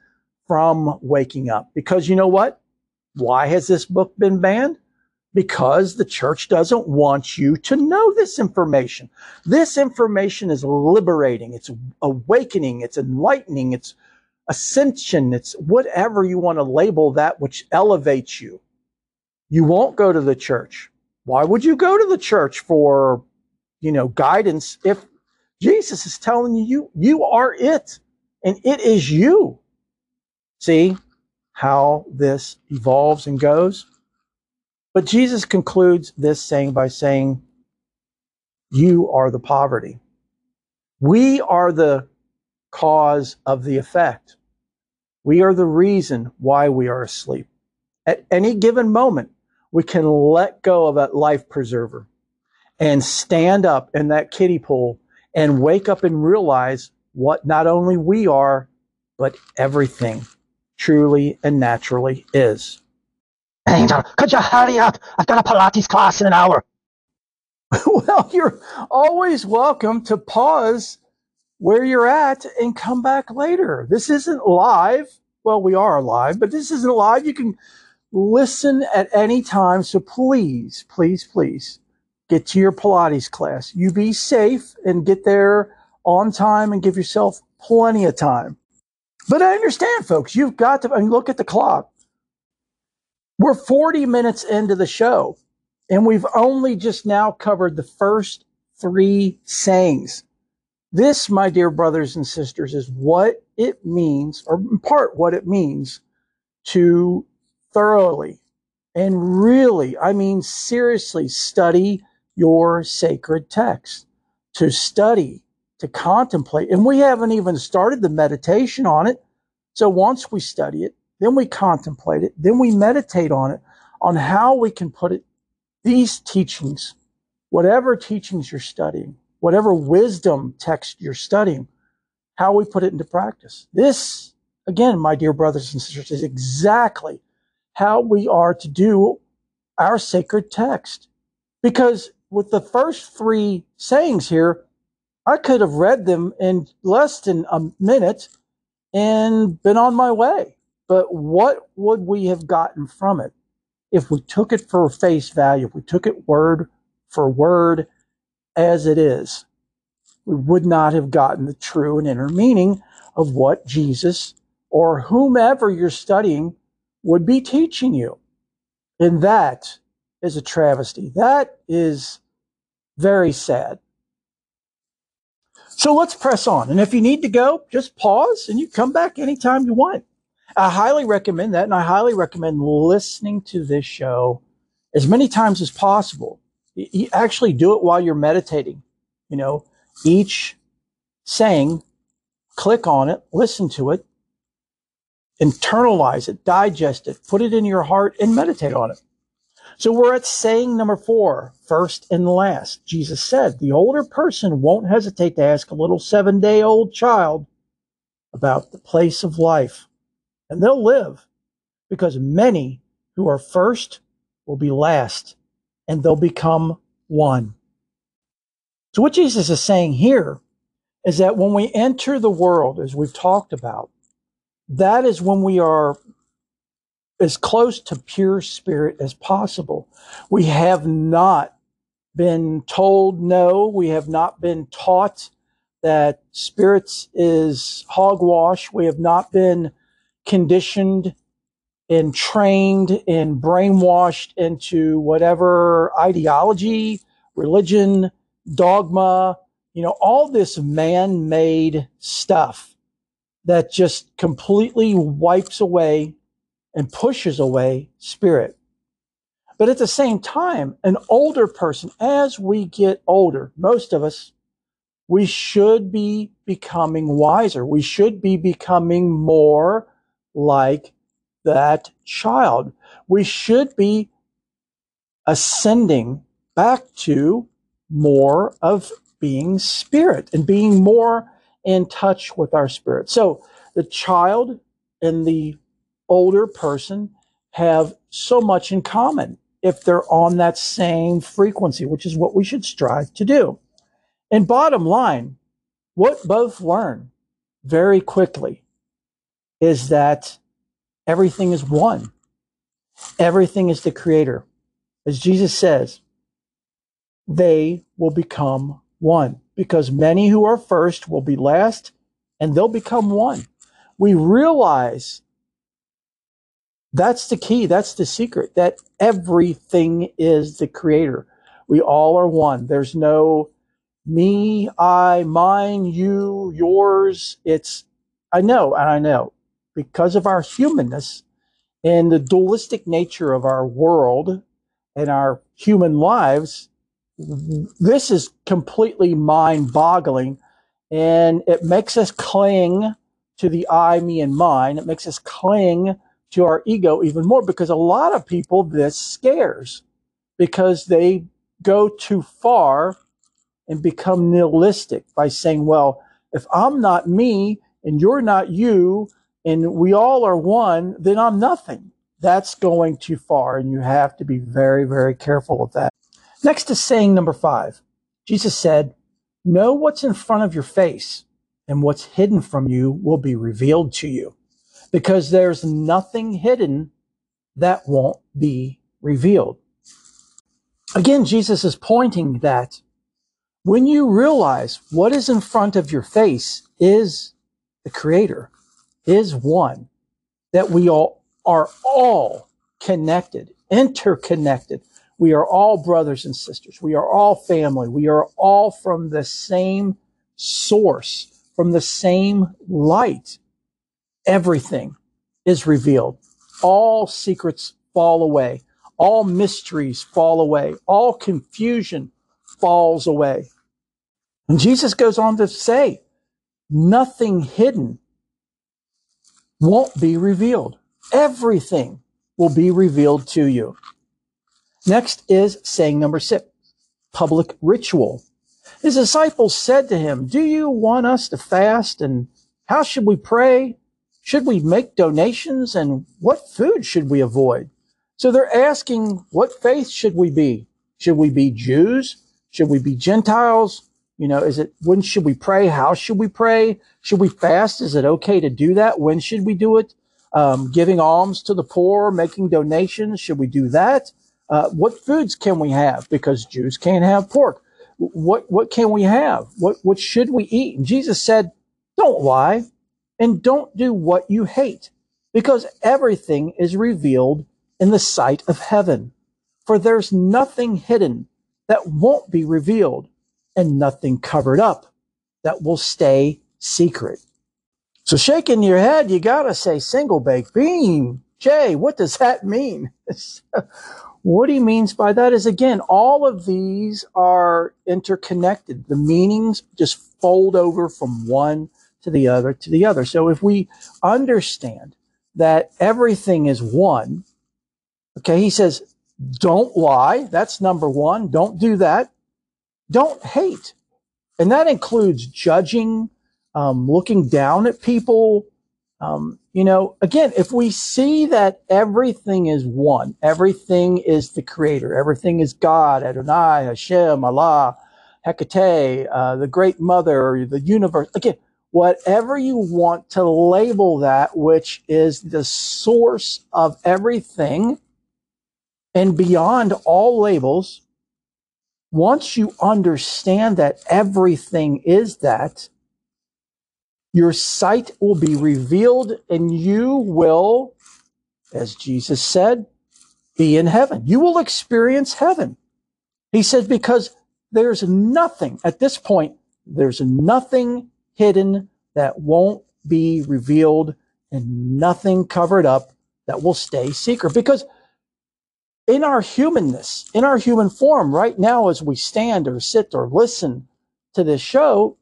from waking up. Because you know what? Why has this book been banned? Because the church doesn't want you to know this information. This information is liberating, it's awakening, it's enlightening, it's ascension, it's whatever you want to label that which elevates you. You won't go to the church. Why would you go to the church for you know, guidance if Jesus is telling you, you, you are it and it is you. See how this evolves and goes? But Jesus concludes this saying by saying, You are the poverty. We are the cause of the effect. We are the reason why we are asleep. At any given moment, we can let go of that life preserver and stand up in that kiddie pool and wake up and realize what not only we are, but everything truly and naturally is. Angel, could you hurry up? I've got a Pilates class in an hour. well, you're always welcome to pause where you're at and come back later. This isn't live. Well, we are live, but this isn't live. You can listen at any time. So please, please, please get to your Pilates class. You be safe and get there on time and give yourself plenty of time. But I understand, folks, you've got to, I mean, look at the clock. We're 40 minutes into the show, and we've only just now covered the first three sayings. This, my dear brothers and sisters, is what it means, or in part what it means to thoroughly and really, I mean, seriously study your sacred text, to study, to contemplate. And we haven't even started the meditation on it. So once we study it, then we contemplate it, then we meditate on it, on how we can put it, these teachings, whatever teachings you're studying, whatever wisdom text you're studying, how we put it into practice. This, again, my dear brothers and sisters, is exactly how we are to do our sacred text. Because with the first three sayings here, I could have read them in less than a minute and been on my way. But what would we have gotten from it if we took it for face value, if we took it word for word as it is? We would not have gotten the true and inner meaning of what Jesus or whomever you're studying would be teaching you. And that is a travesty. That is very sad. So let's press on. And if you need to go, just pause and you come back anytime you want. I highly recommend that. And I highly recommend listening to this show as many times as possible. You actually do it while you're meditating. You know, each saying, click on it, listen to it, internalize it, digest it, put it in your heart and meditate on it. So we're at saying number four, first and last. Jesus said, the older person won't hesitate to ask a little seven day old child about the place of life and they'll live because many who are first will be last and they'll become one. So what Jesus is saying here is that when we enter the world, as we've talked about, that is when we are as close to pure spirit as possible. We have not been told no. We have not been taught that spirits is hogwash. We have not been conditioned and trained and brainwashed into whatever ideology, religion, dogma, you know, all this man made stuff that just completely wipes away and pushes away spirit. But at the same time, an older person, as we get older, most of us, we should be becoming wiser. We should be becoming more like that child. We should be ascending back to more of being spirit and being more in touch with our spirit. So the child and the older person have so much in common if they're on that same frequency, which is what we should strive to do. And bottom line, what both learn very quickly is that everything is one. Everything is the creator. As Jesus says, they will become one because many who are first will be last and they'll become one. We realize that's the key. That's the secret that everything is the creator. We all are one. There's no me, I, mine, you, yours. It's, I know, and I know because of our humanness and the dualistic nature of our world and our human lives, this is completely mind boggling and it makes us cling to the I, me, and mine. It makes us cling to our ego even more because a lot of people this scares because they go too far and become nihilistic by saying, well, if I'm not me and you're not you and we all are one, then I'm nothing. That's going too far, and you have to be very, very careful of that. Next is saying number five. Jesus said, Know what's in front of your face, and what's hidden from you will be revealed to you. Because there's nothing hidden that won't be revealed. Again, Jesus is pointing that when you realize what is in front of your face is the Creator, is one, that we all are all connected, interconnected. We are all brothers and sisters. We are all family. We are all from the same source, from the same light. Everything is revealed. All secrets fall away. All mysteries fall away. All confusion falls away. And Jesus goes on to say, nothing hidden won't be revealed. Everything will be revealed to you. Next is saying number six, public ritual. His disciples said to him, Do you want us to fast? And how should we pray? Should we make donations? And what food should we avoid? So they're asking, What faith should we be? Should we be Jews? Should we be Gentiles? You know, is it when should we pray? How should we pray? Should we fast? Is it okay to do that? When should we do it? Um, giving alms to the poor, making donations. Should we do that? Uh, what foods can we have? Because Jews can't have pork. What what can we have? What what should we eat? And Jesus said, "Don't lie, and don't do what you hate, because everything is revealed in the sight of heaven. For there's nothing hidden that won't be revealed, and nothing covered up that will stay secret." So shaking your head, you gotta say single baked bean. Jay, what does that mean? What he means by that is again, all of these are interconnected. The meanings just fold over from one to the other to the other. So if we understand that everything is one, okay, he says, don't lie. That's number one. Don't do that. Don't hate. And that includes judging, um, looking down at people, um, you know, again, if we see that everything is one, everything is the creator, everything is God, Adonai, Hashem, Allah, Hecate, uh, the great mother, the universe, again, whatever you want to label that, which is the source of everything and beyond all labels, once you understand that everything is that, your sight will be revealed and you will, as Jesus said, be in heaven. You will experience heaven. He said, because there's nothing at this point, there's nothing hidden that won't be revealed and nothing covered up that will stay secret. Because in our humanness, in our human form, right now, as we stand or sit or listen to this show,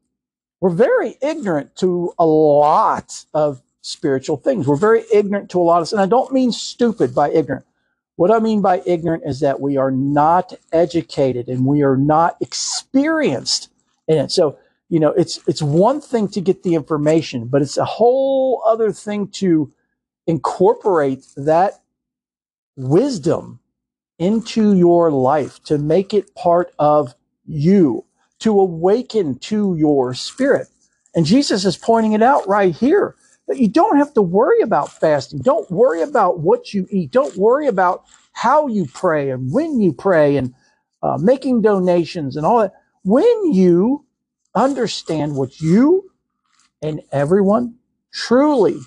we're very ignorant to a lot of spiritual things. We're very ignorant to a lot of, and I don't mean stupid by ignorant. What I mean by ignorant is that we are not educated and we are not experienced in it. So, you know, it's it's one thing to get the information, but it's a whole other thing to incorporate that wisdom into your life to make it part of you to awaken to your spirit. And Jesus is pointing it out right here that you don't have to worry about fasting. Don't worry about what you eat. Don't worry about how you pray and when you pray and uh, making donations and all that. When you understand what you and everyone truly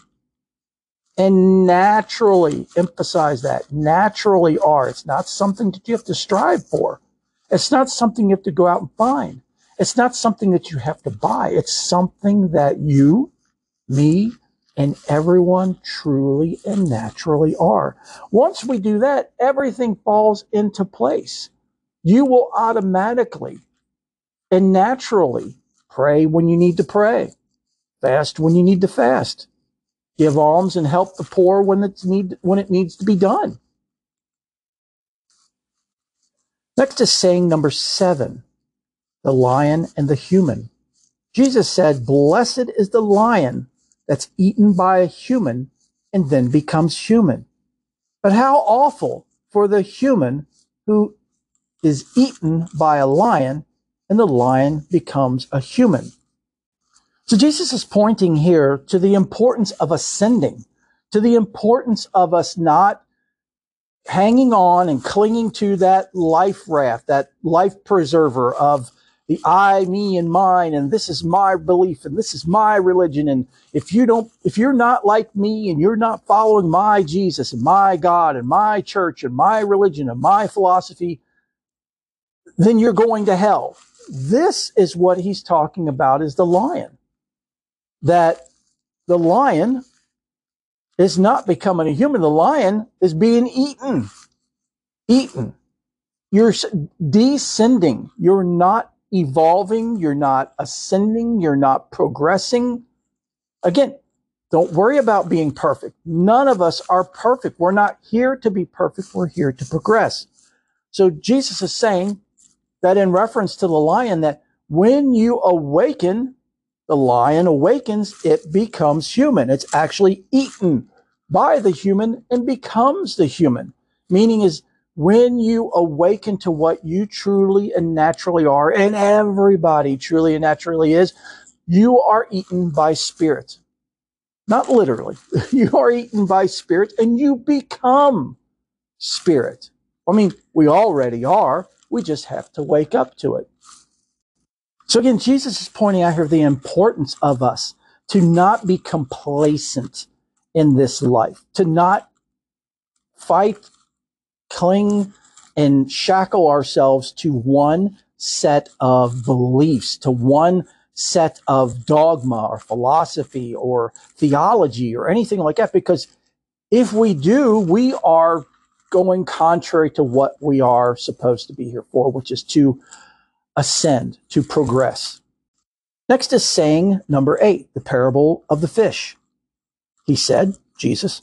and naturally emphasize that naturally are. It's not something that you have to strive for. It's not something you have to go out and find. It's not something that you have to buy. It's something that you, me, and everyone truly and naturally are. Once we do that, everything falls into place. You will automatically and naturally Pray when you need to pray. Fast when you need to fast. Give alms and help the poor when it's need when it needs to be done. Next is saying number seven, the lion and the human. Jesus said, Blessed is the lion that's eaten by a human and then becomes human. But how awful for the human who is eaten by a lion and the lion becomes a human. So Jesus is pointing here to the importance of ascending, to the importance of us not hanging on and clinging to that life raft, that life preserver of the I, me, and mine, and this is my belief, and this is my religion. And if you don't, if you're not like me and you're not following my Jesus and my God and my church and my religion and my philosophy, then you're going to hell. This is what he's talking about is the lion. That the lion is not becoming a human. The lion is being eaten. Eaten. You're descending. You're not evolving. You're not ascending. You're not progressing. Again, don't worry about being perfect. None of us are perfect. We're not here to be perfect. We're here to progress. So Jesus is saying that in reference to the lion, that when you awaken, the lion awakens, it becomes human. It's actually eaten by the human and becomes the human. Meaning is when you awaken to what you truly and naturally are, and everybody truly and naturally is, you are eaten by spirit. Not literally. You are eaten by spirit and you become spirit. I mean, we already are. We just have to wake up to it. So again, Jesus is pointing out here the importance of us to not be complacent in this life, to not fight, cling, and shackle ourselves to one set of beliefs, to one set of dogma or philosophy or theology or anything like that. Because if we do, we are going contrary to what we are supposed to be here for, which is to ascend, to progress. Next is saying number eight, the parable of the fish. He said, Jesus,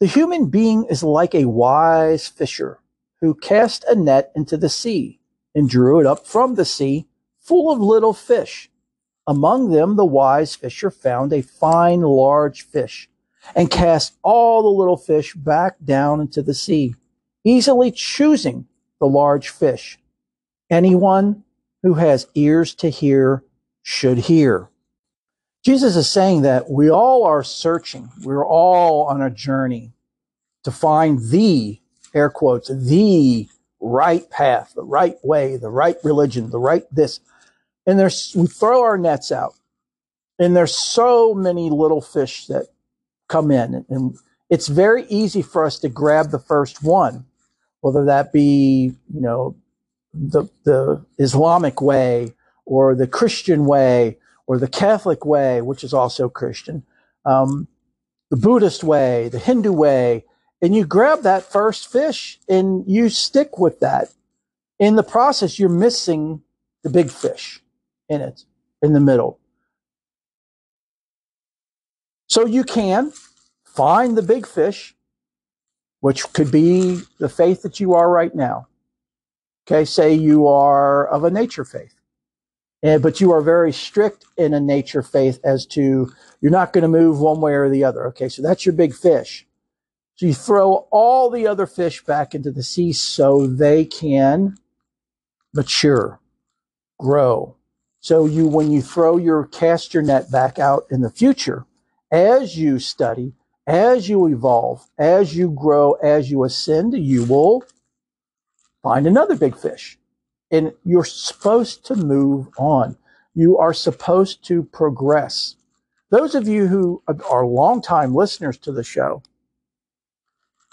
the human being is like a wise fisher who cast a net into the sea and drew it up from the sea full of little fish. Among them, the wise fisher found a fine large fish and cast all the little fish back down into the sea easily choosing the large fish. Anyone who has ears to hear should hear. Jesus is saying that we all are searching. We're all on a journey to find the, air quotes, the right path, the right way, the right religion, the right this. And there's, we throw our nets out and there's so many little fish that come in and it's very easy for us to grab the first one whether that be, you know, the, the Islamic way or the Christian way or the Catholic way, which is also Christian, um, the Buddhist way, the Hindu way, and you grab that first fish and you stick with that. In the process, you're missing the big fish in it, in the middle. So you can find the big fish which could be the faith that you are right now. Okay, say you are of a nature faith, and, but you are very strict in a nature faith as to you're not going to move one way or the other. Okay, so that's your big fish. So you throw all the other fish back into the sea so they can mature, grow. So you, when you throw your cast your net back out in the future, as you study, as you evolve, as you grow, as you ascend, you will find another big fish. And you're supposed to move on. You are supposed to progress. Those of you who are longtime listeners to the show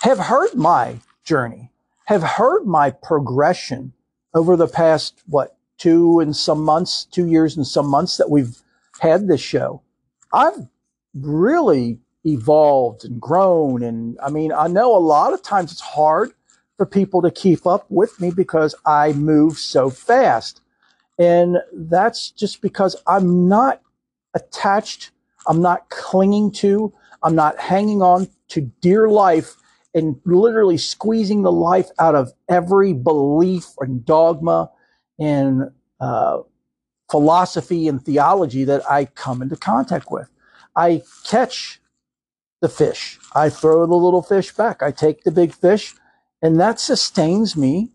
have heard my journey, have heard my progression over the past, what, two and some months, two years and some months that we've had this show. I've really evolved and grown. And I mean, I know a lot of times it's hard for people to keep up with me because I move so fast. And that's just because I'm not attached, I'm not clinging to, I'm not hanging on to dear life and literally squeezing the life out of every belief and dogma and uh, philosophy and theology that I come into contact with. I catch the fish, I throw the little fish back, I take the big fish, and that sustains me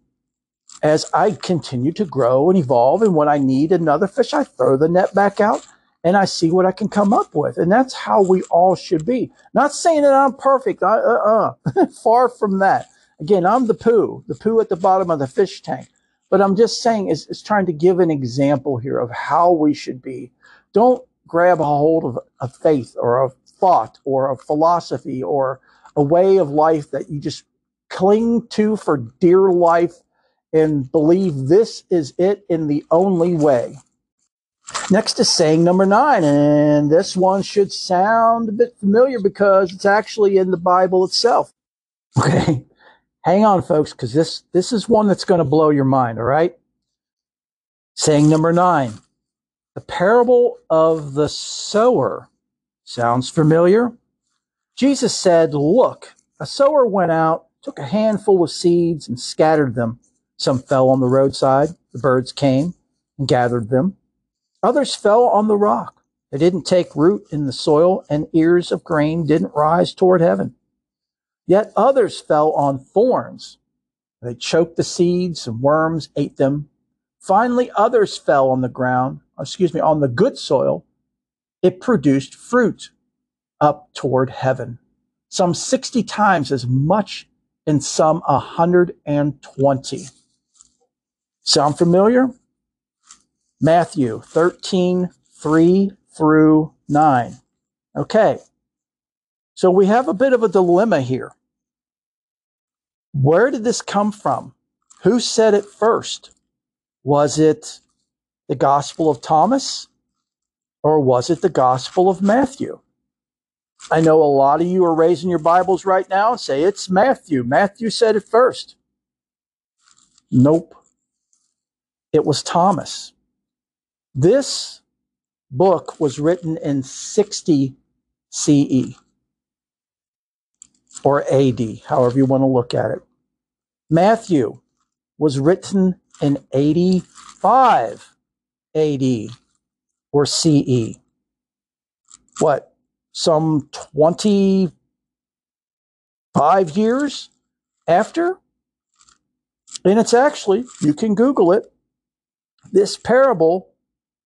as I continue to grow and evolve. And when I need another fish, I throw the net back out and I see what I can come up with. And that's how we all should be. Not saying that I'm perfect. Uh, uh, uh. Far from that. Again, I'm the poo, the poo at the bottom of the fish tank. But I'm just saying, is, is trying to give an example here of how we should be. Don't grab a hold of a faith or a thought or a philosophy or a way of life that you just cling to for dear life and believe this is it in the only way. Next is saying number nine, and this one should sound a bit familiar because it's actually in the Bible itself. Okay, hang on, folks, because this this is one that's going to blow your mind. All right, saying number nine, the parable of the sower sounds familiar. Jesus said, "Look, a sower went out, took a handful of seeds, and scattered them." Some fell on the roadside. The birds came and gathered them. Others fell on the rock. They didn't take root in the soil, and ears of grain didn't rise toward heaven. Yet others fell on thorns. They choked the seeds, and worms ate them. Finally, others fell on the ground, excuse me, on the good soil. It produced fruit up toward heaven, some 60 times as much in some 120. Sound familiar? Matthew 13, 3 through 9. Okay. So we have a bit of a dilemma here. Where did this come from? Who said it first? Was it the Gospel of Thomas or was it the Gospel of Matthew? I know a lot of you are raising your Bibles right now and say it's Matthew. Matthew said it first. Nope. It was Thomas. This book was written in 60 CE or AD, however you want to look at it. Matthew was written in 85 AD or CE. What, some 25 years after? And it's actually, you can Google it, this parable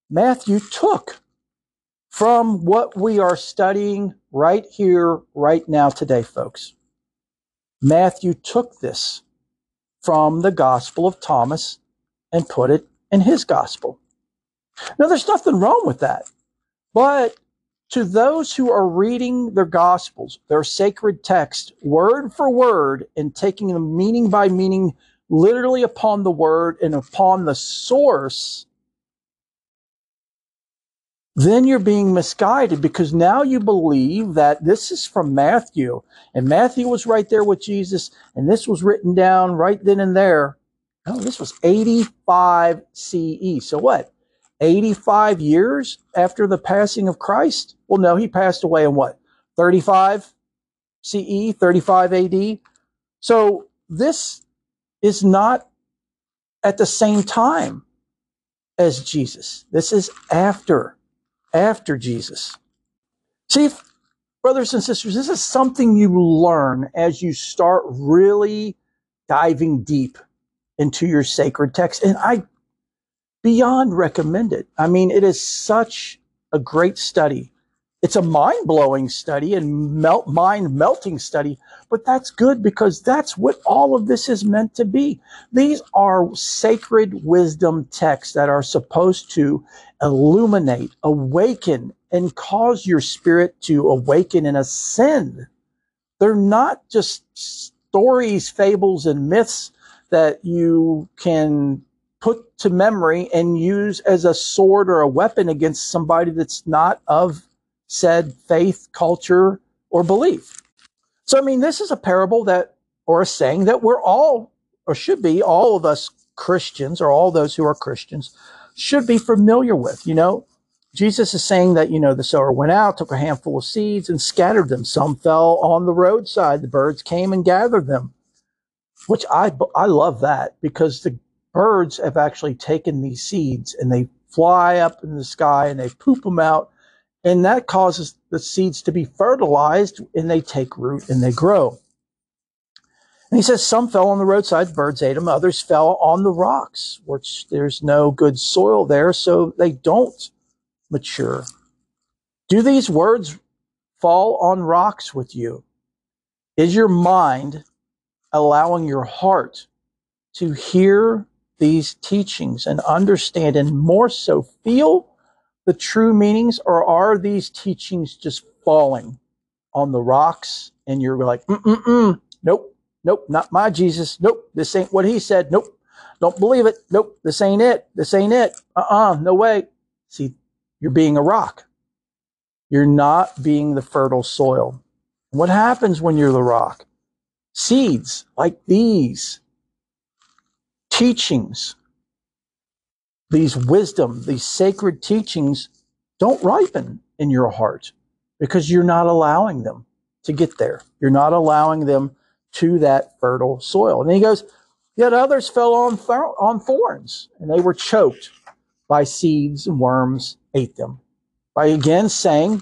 Matthew took from what we are studying right here, right now, today, folks. Matthew took this from the Gospel of Thomas and put it in his Gospel. Now, there's nothing wrong with that. But to those who are reading their Gospels, their sacred text, word for word, and taking them meaning by meaning literally upon the word and upon the source, then you're being misguided because now you believe that this is from Matthew and Matthew was right there with Jesus and this was written down right then and there. No, this was 85 CE. So what? 85 years after the passing of Christ? Well, no, he passed away in what? 35 CE, 35 AD. So this is not at the same time as Jesus. This is after, after Jesus. See, brothers and sisters, this is something you learn as you start really diving deep into your sacred text. And I beyond recommended. I mean, it is such a great study it's a mind blowing study and melt, mind melting study, but that's good because that's what all of this is meant to be. These are sacred wisdom texts that are supposed to illuminate, awaken, and cause your spirit to awaken and ascend. They're not just stories, fables, and myths that you can put to memory and use as a sword or a weapon against somebody that's not of said faith, culture, or belief. So, I mean, this is a parable that, or a saying that we're all, or should be, all of us Christians, or all those who are Christians, should be familiar with. You know, Jesus is saying that, you know, the sower went out, took a handful of seeds and scattered them. Some fell on the roadside. The birds came and gathered them, which I, I love that because the birds have actually taken these seeds and they fly up in the sky and they poop them out. And that causes the seeds to be fertilized and they take root and they grow. And he says some fell on the roadside, birds ate them. Others fell on the rocks, which there's no good soil there, so they don't mature. Do these words fall on rocks with you? Is your mind allowing your heart to hear these teachings and understand and more so feel the true meanings, or are these teachings just falling on the rocks and you're like, mm-mm-mm, nope, Nope, not my Jesus. Nope, this ain't what he said. Nope, don't believe it. Nope, this ain't it. This ain't it. Uh uh no way. See, you're being a rock. You're not being the fertile soil. What happens when you're the rock? Seeds like these, teachings, these wisdom, these sacred teachings don't ripen in your heart because you're not allowing them to get there. You're not allowing them to that fertile soil. And he goes, Yet others fell on, on thorns, and they were choked by seeds, and worms ate them. By again saying,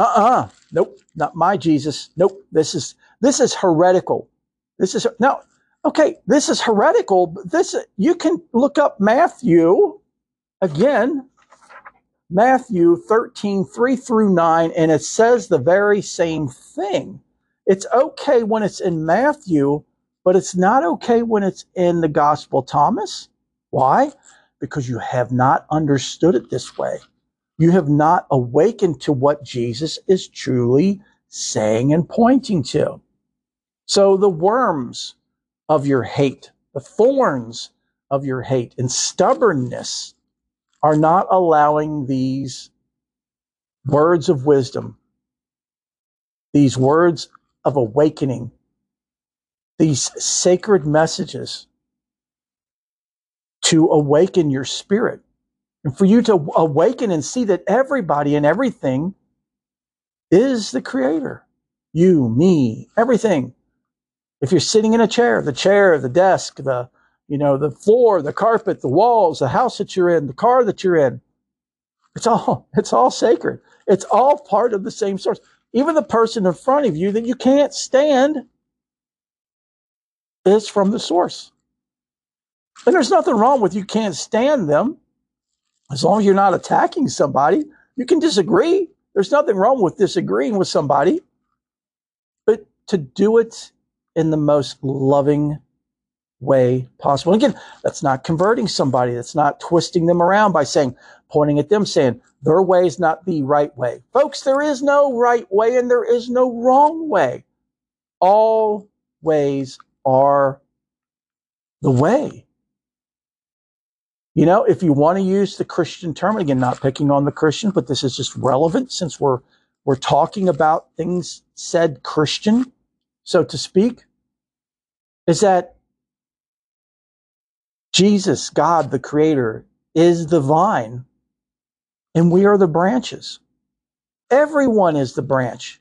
uh uh-uh, uh nope, not my Jesus. Nope, this is this is heretical. This is no, okay, this is heretical, this you can look up Matthew again, Matthew 13, 3 through 9, and it says the very same thing. It's okay when it's in Matthew, but it's not okay when it's in the Gospel Thomas. Why? Because you have not understood it this way. You have not awakened to what Jesus is truly saying and pointing to. So the worms of your hate, the thorns of your hate and stubbornness are not allowing these words of wisdom, these words of awakening, these sacred messages to awaken your spirit and for you to awaken and see that everybody and everything is the creator. You, me, everything. If you're sitting in a chair, the chair, the desk, the, you know, the floor, the carpet, the walls, the house that you're in, the car that you're in, it's all, it's all sacred. It's all part of the same source even the person in front of you that you can't stand is from the source. And there's nothing wrong with you can't stand them as long as you're not attacking somebody. You can disagree. There's nothing wrong with disagreeing with somebody, but to do it in the most loving way possible. Again, that's not converting somebody. That's not twisting them around by saying, pointing at them, saying, their way is not the right way. Folks, there is no right way and there is no wrong way. All ways are the way. You know, if you want to use the Christian term, again, not picking on the Christian, but this is just relevant since we're we're talking about things said Christian, so to speak, is that Jesus, God, the creator, is the vine and we are the branches. Everyone is the branch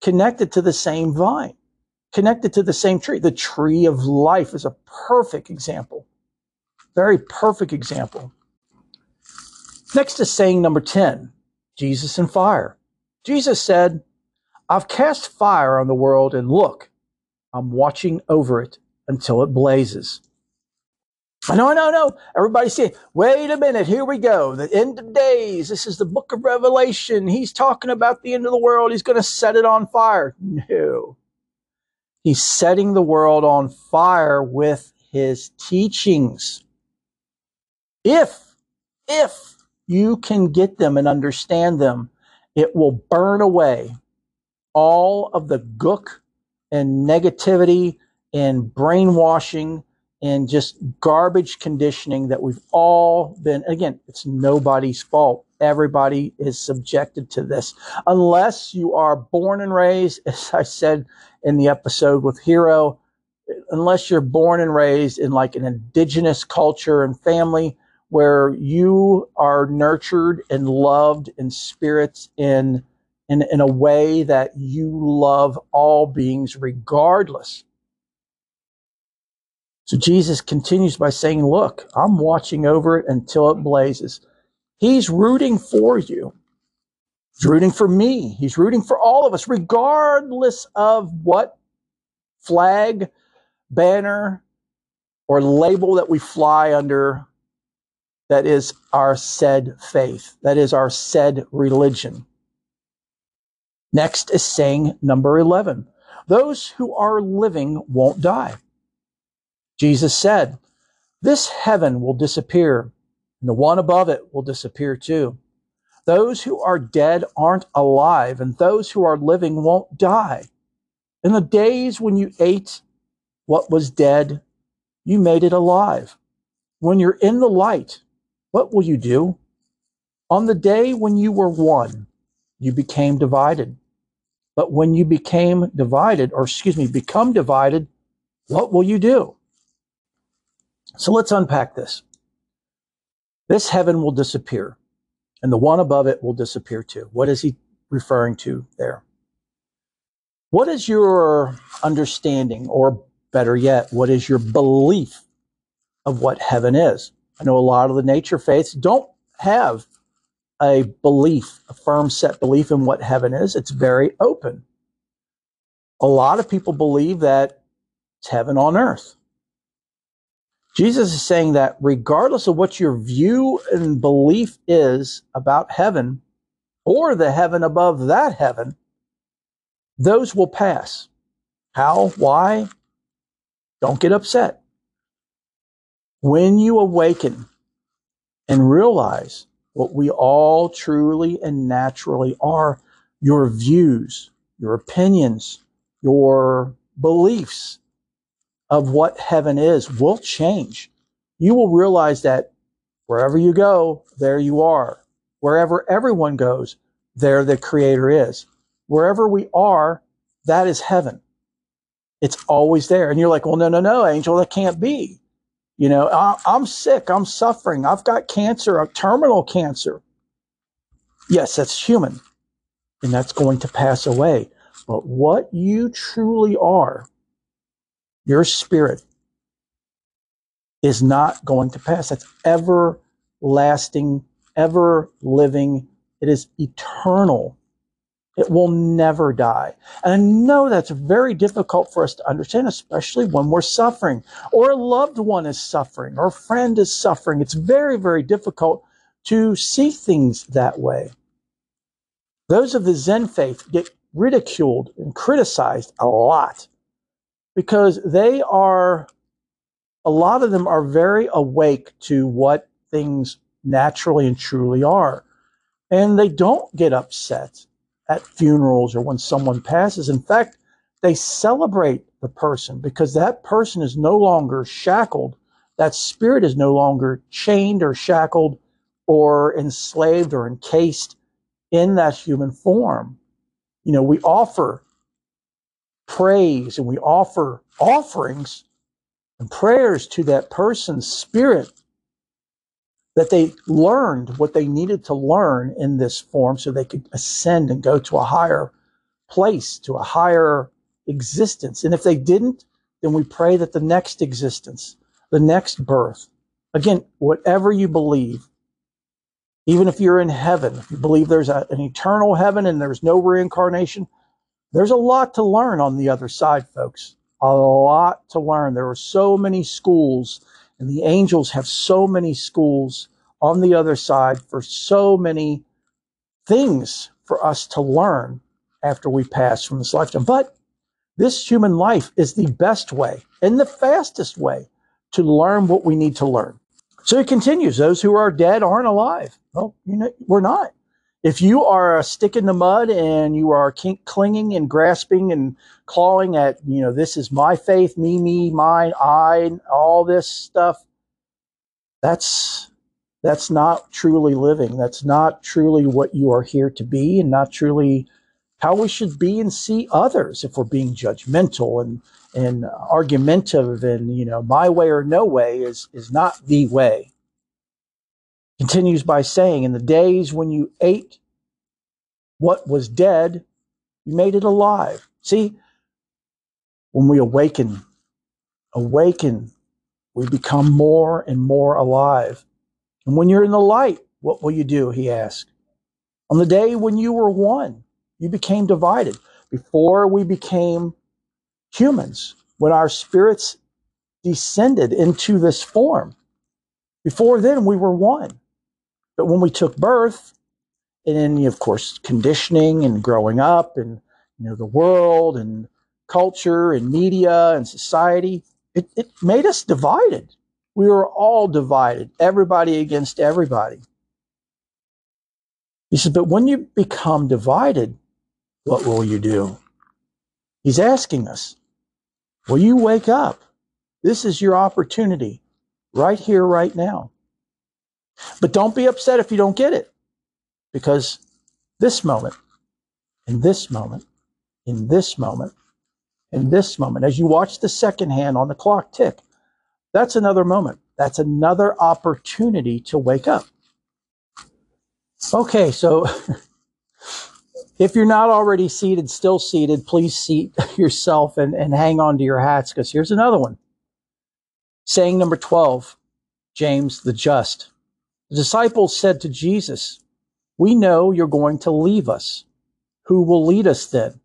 connected to the same vine, connected to the same tree. The tree of life is a perfect example. Very perfect example. Next is saying number 10, Jesus and fire. Jesus said, I've cast fire on the world and look, I'm watching over it until it blazes. Know, I know. Everybody's saying, wait a minute, here we go. The end of days. This is the book of Revelation. He's talking about the end of the world. He's going to set it on fire. No. He's setting the world on fire with his teachings. If, if you can get them and understand them, it will burn away all of the gook and negativity and brainwashing and just garbage conditioning that we've all been again it's nobody's fault. Everybody is subjected to this. Unless you are born and raised as i said in the episode with hero unless you're born and raised in like an indigenous culture and family where you are nurtured and loved in spirits in, in, in a way that you love all beings regardless. So Jesus continues by saying, Look, I'm watching over it until it blazes. He's rooting for you. He's rooting for me. He's rooting for all of us, regardless of what flag, banner, or label that we fly under that is our said faith, that is our said religion. Next is saying number 11 those who are living won't die. Jesus said, This heaven will disappear, and the one above it will disappear too. Those who are dead aren't alive, and those who are living won't die. In the days when you ate what was dead, you made it alive. When you're in the light, what will you do? On the day when you were one, you became divided. But when you became divided, or excuse me, become divided, what will you do? So let's unpack this. This heaven will disappear, and the one above it will disappear too. What is he referring to there? What is your understanding, or better yet, what is your belief of what heaven is? I know a lot of the nature faiths don't have a belief, a firm set belief in what heaven is. It's very open. A lot of people believe that it's heaven on earth. Jesus is saying that regardless of what your view and belief is about heaven or the heaven above that heaven, those will pass. How? Why? Don't get upset. When you awaken and realize what we all truly and naturally are, your views, your opinions, your beliefs of what heaven is will change. You will realize that wherever you go, there you are. Wherever everyone goes, there the creator is. Wherever we are, that is heaven. It's always there. And you're like, well, no, no, no, angel, that can't be. You know, I, am sick. I'm suffering. I've got cancer, a terminal cancer. Yes, that's human. And that's going to pass away. But what you truly are, your spirit, is not going to pass. That's everlasting, ever living. It is eternal. It will never die. And I know that's very difficult for us to understand, especially when we're suffering or a loved one is suffering or a friend is suffering. It's very, very difficult to see things that way. Those of the Zen faith get ridiculed and criticized a lot because they are, a lot of them are very awake to what things naturally and truly are. And they don't get upset at funerals or when someone passes. In fact, they celebrate the person because that person is no longer shackled. That spirit is no longer chained or shackled or enslaved or encased in that human form. You know, we offer praise and we offer offerings and prayers to that person's spirit that they learned what they needed to learn in this form so they could ascend and go to a higher place, to a higher existence. And if they didn't, then we pray that the next existence, the next birth, again, whatever you believe, even if you're in heaven, if you believe there's a, an eternal heaven and there's no reincarnation, there's a lot to learn on the other side, folks. A lot to learn. There are so many schools and the angels have so many schools on the other side for so many things for us to learn after we pass from this lifetime. But this human life is the best way and the fastest way to learn what we need to learn. So he continues, those who are dead aren't alive. Well, you know, we're not. If you are a stick in the mud and you are clinging and grasping and clawing at, you know, this is my faith, me, me, mine, I, all this stuff, that's that's not truly living. That's not truly what you are here to be, and not truly how we should be and see others. If we're being judgmental and and argumentative, and you know, my way or no way is is not the way. Continues by saying, In the days when you ate what was dead, you made it alive. See, when we awaken, awaken, we become more and more alive. And when you're in the light, what will you do? He asked. On the day when you were one, you became divided. Before we became humans, when our spirits descended into this form, before then we were one. But when we took birth, and then of course conditioning and growing up and you know the world and culture and media and society, it, it made us divided. We were all divided, everybody against everybody. He says, but when you become divided, what will you do? He's asking us, will you wake up? This is your opportunity right here, right now. But don't be upset if you don't get it, because this moment, in this moment, in this moment, in this moment, as you watch the second hand on the clock tick, that's another moment. That's another opportunity to wake up. Okay, so if you're not already seated, still seated, please seat yourself and, and hang on to your hats because here's another one. Saying number 12, James the Just. The disciples said to Jesus, We know you're going to leave us. Who will lead us then?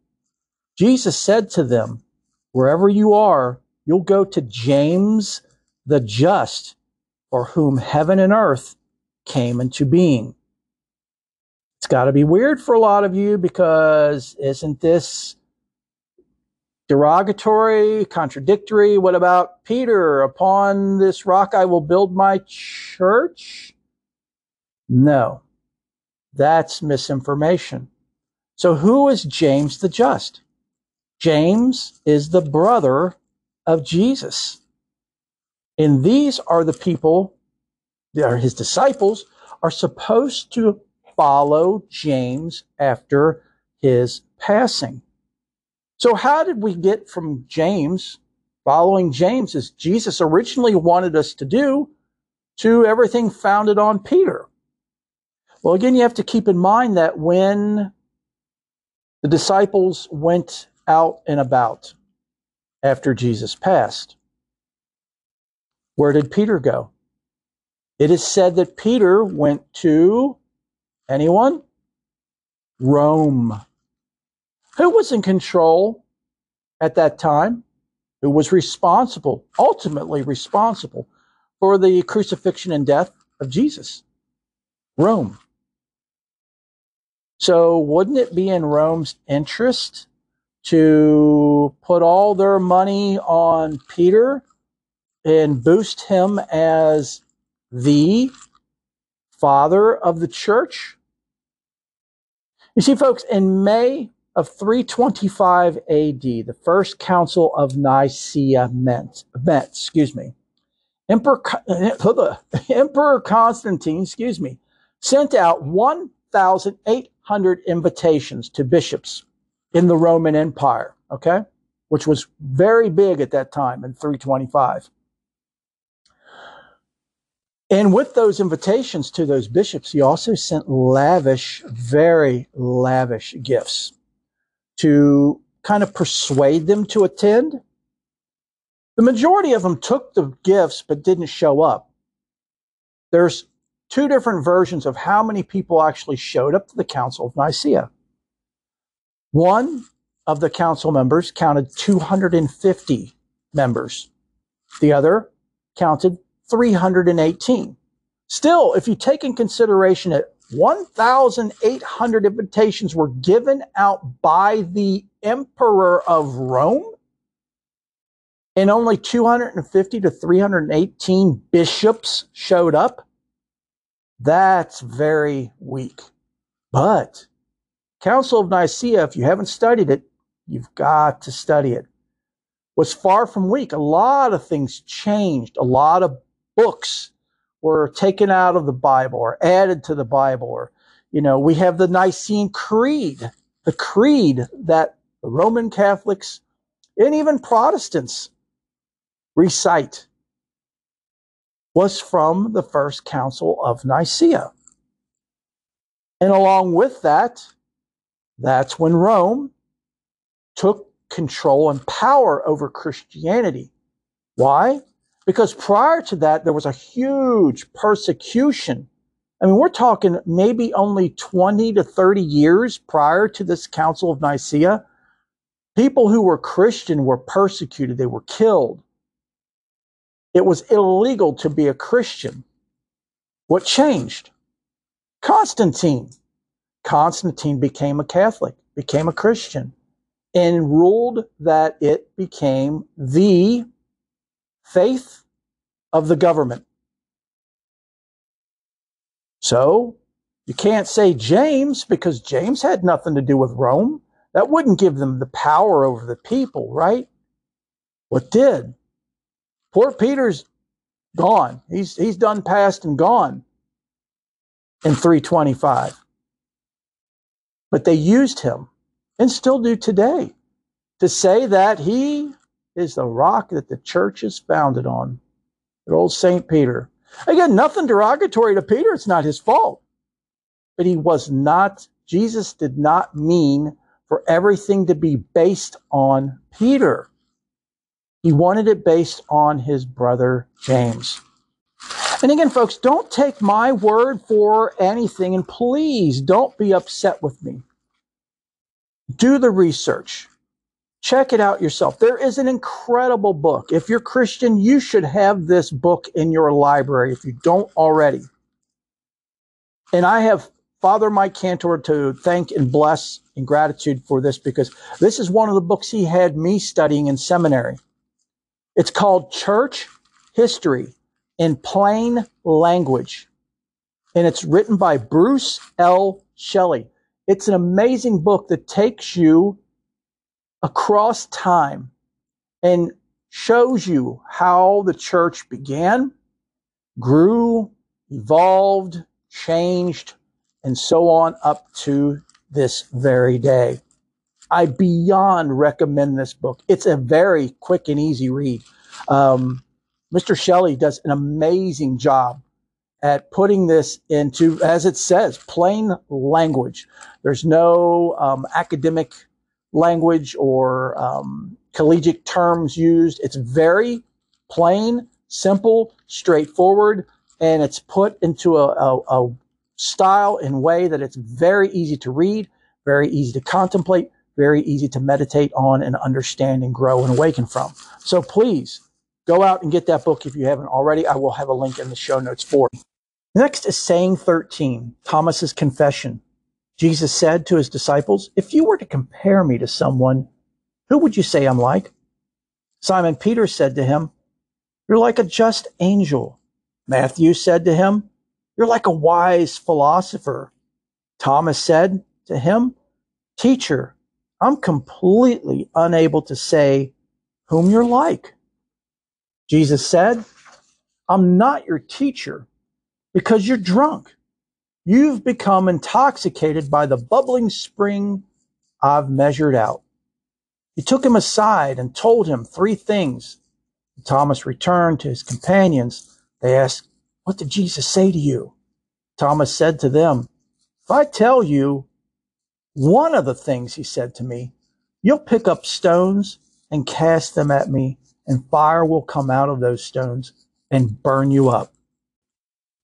Jesus said to them, Wherever you are, you'll go to James the Just, for whom heaven and earth came into being. It's got to be weird for a lot of you because isn't this derogatory, contradictory? What about Peter? Upon this rock I will build my church? No, that's misinformation. So who is James the Just? James is the brother of Jesus. And these are the people, that are his disciples, are supposed to follow James after his passing. So how did we get from James, following James as Jesus originally wanted us to do, to everything founded on Peter? Well, again, you have to keep in mind that when the disciples went out and about after Jesus passed, where did Peter go? It is said that Peter went to anyone? Rome. Who was in control at that time? Who was responsible, ultimately responsible, for the crucifixion and death of Jesus? Rome. So wouldn't it be in Rome's interest to put all their money on Peter and boost him as the father of the church? You see, folks, in May of 325 AD, the first council of Nicaea met, met excuse me. Emperor, Emperor Constantine, excuse me, sent out 1,800 hundred invitations to bishops in the Roman Empire, okay? Which was very big at that time in 325. And with those invitations to those bishops, he also sent lavish, very lavish gifts to kind of persuade them to attend. The majority of them took the gifts but didn't show up. There's two different versions of how many people actually showed up to the Council of Nicaea. One of the council members counted 250 members. The other counted 318. Still, if you take in consideration that 1,800 invitations were given out by the emperor of Rome, and only 250 to 318 bishops showed up, that's very weak. But Council of Nicaea, if you haven't studied it, you've got to study it. Was far from weak. A lot of things changed. A lot of books were taken out of the Bible or added to the Bible. Or, you know, we have the Nicene Creed, the creed that the Roman Catholics and even Protestants recite. Was from the first council of Nicaea. And along with that, that's when Rome took control and power over Christianity. Why? Because prior to that, there was a huge persecution. I mean, we're talking maybe only 20 to 30 years prior to this Council of Nicaea. People who were Christian were persecuted, they were killed. It was illegal to be a Christian. What changed? Constantine. Constantine became a Catholic, became a Christian, and ruled that it became the faith of the government. So you can't say James because James had nothing to do with Rome. That wouldn't give them the power over the people, right? What did? Poor Peter's gone. He's he's done past and gone in 325. But they used him and still do today to say that he is the rock that the church is founded on. Good old St. Peter. Again, nothing derogatory to Peter. It's not his fault. But he was not, Jesus did not mean for everything to be based on Peter. He wanted it based on his brother James. And again, folks, don't take my word for anything, and please don't be upset with me. Do the research. Check it out yourself. There is an incredible book. If you're Christian, you should have this book in your library if you don't already. And I have Father Mike Cantor to thank and bless in gratitude for this because this is one of the books he had me studying in seminary. It's called Church History in Plain Language. And it's written by Bruce L. Shelley. It's an amazing book that takes you across time and shows you how the church began, grew, evolved, changed, and so on up to this very day. I beyond recommend this book. It's a very quick and easy read. Um, Mr. Shelley does an amazing job at putting this into, as it says, plain language. There's no um, academic language or um, collegiate terms used. It's very plain, simple, straightforward, and it's put into a, a, a style and way that it's very easy to read, very easy to contemplate, very easy to meditate on and understand and grow and awaken from. So please go out and get that book if you haven't already. I will have a link in the show notes for you. Next is saying 13, Thomas's confession. Jesus said to his disciples, If you were to compare me to someone, who would you say I'm like? Simon Peter said to him, You're like a just angel. Matthew said to him, You're like a wise philosopher. Thomas said to him, Teacher, I'm completely unable to say whom you're like. Jesus said, I'm not your teacher because you're drunk. You've become intoxicated by the bubbling spring I've measured out. He took him aside and told him three things. Thomas returned to his companions. They asked, What did Jesus say to you? Thomas said to them, If I tell you one of the things he said to me, you'll pick up stones and cast them at me, and fire will come out of those stones and burn you up.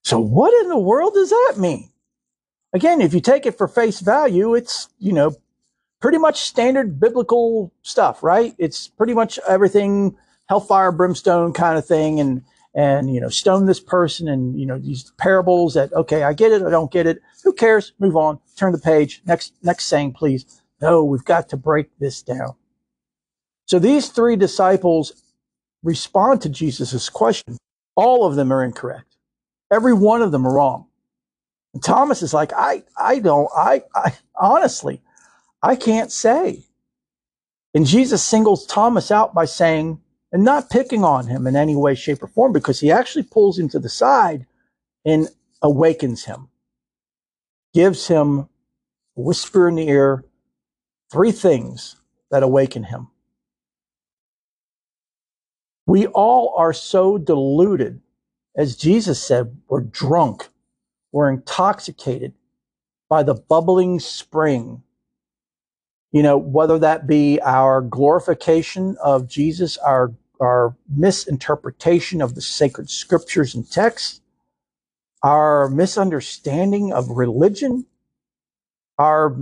So, what in the world does that mean? Again, if you take it for face value, it's, you know, pretty much standard biblical stuff, right? It's pretty much everything hellfire, brimstone kind of thing. And, and, you know, stone this person and, you know, these parables that, okay, I get it. I don't get it. Who cares? Move on. Turn the page. Next, next saying, please. No, we've got to break this down. So these three disciples respond to Jesus' question. All of them are incorrect. Every one of them are wrong. And Thomas is like, I, I don't, I, I honestly, I can't say. And Jesus singles Thomas out by saying, and not picking on him in any way, shape, or form, because he actually pulls him to the side and awakens him, gives him a whisper in the ear, three things that awaken him. We all are so deluded as Jesus said, we're drunk, we're intoxicated by the bubbling spring. You know, whether that be our glorification of Jesus, our, our misinterpretation of the sacred scriptures and texts, our misunderstanding of religion, our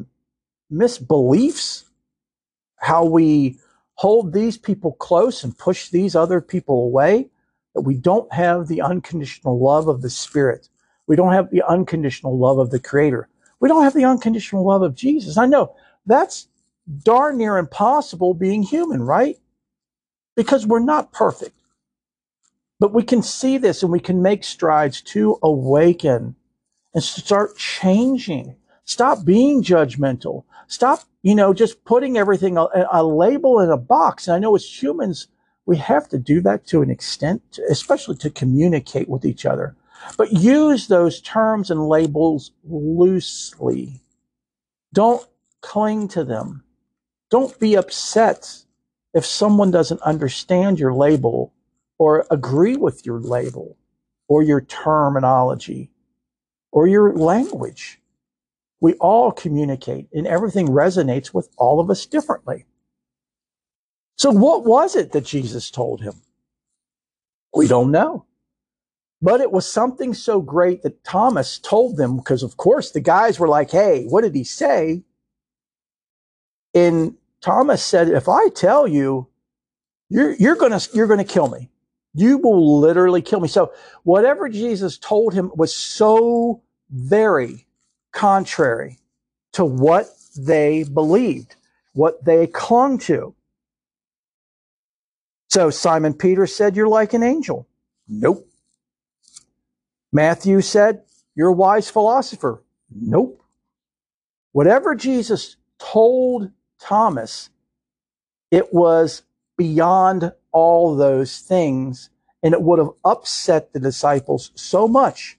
misbeliefs, how we hold these people close and push these other people away, that we don't have the unconditional love of the Spirit. We don't have the unconditional love of the Creator. We don't have the unconditional love of Jesus. I know that's darn near impossible being human, right? Because we're not perfect. But we can see this and we can make strides to awaken and start changing. Stop being judgmental. Stop, you know, just putting everything a, a label in a box. And I know as humans, we have to do that to an extent, especially to communicate with each other. But use those terms and labels loosely. Don't cling to them. Don't be upset if someone doesn't understand your label or agree with your label or your terminology or your language. We all communicate and everything resonates with all of us differently. So what was it that Jesus told him? We don't know. But it was something so great that Thomas told them because of course the guys were like, "Hey, what did he say?" And Thomas said, "If I tell you, you're you're to you're to kill me. You will literally kill me." So whatever Jesus told him was so very contrary to what they believed, what they clung to. So Simon Peter said, You're like an angel. Nope. Matthew said, You're a wise philosopher. Nope. Whatever Jesus told Thomas, it was beyond all those things, and it would have upset the disciples so much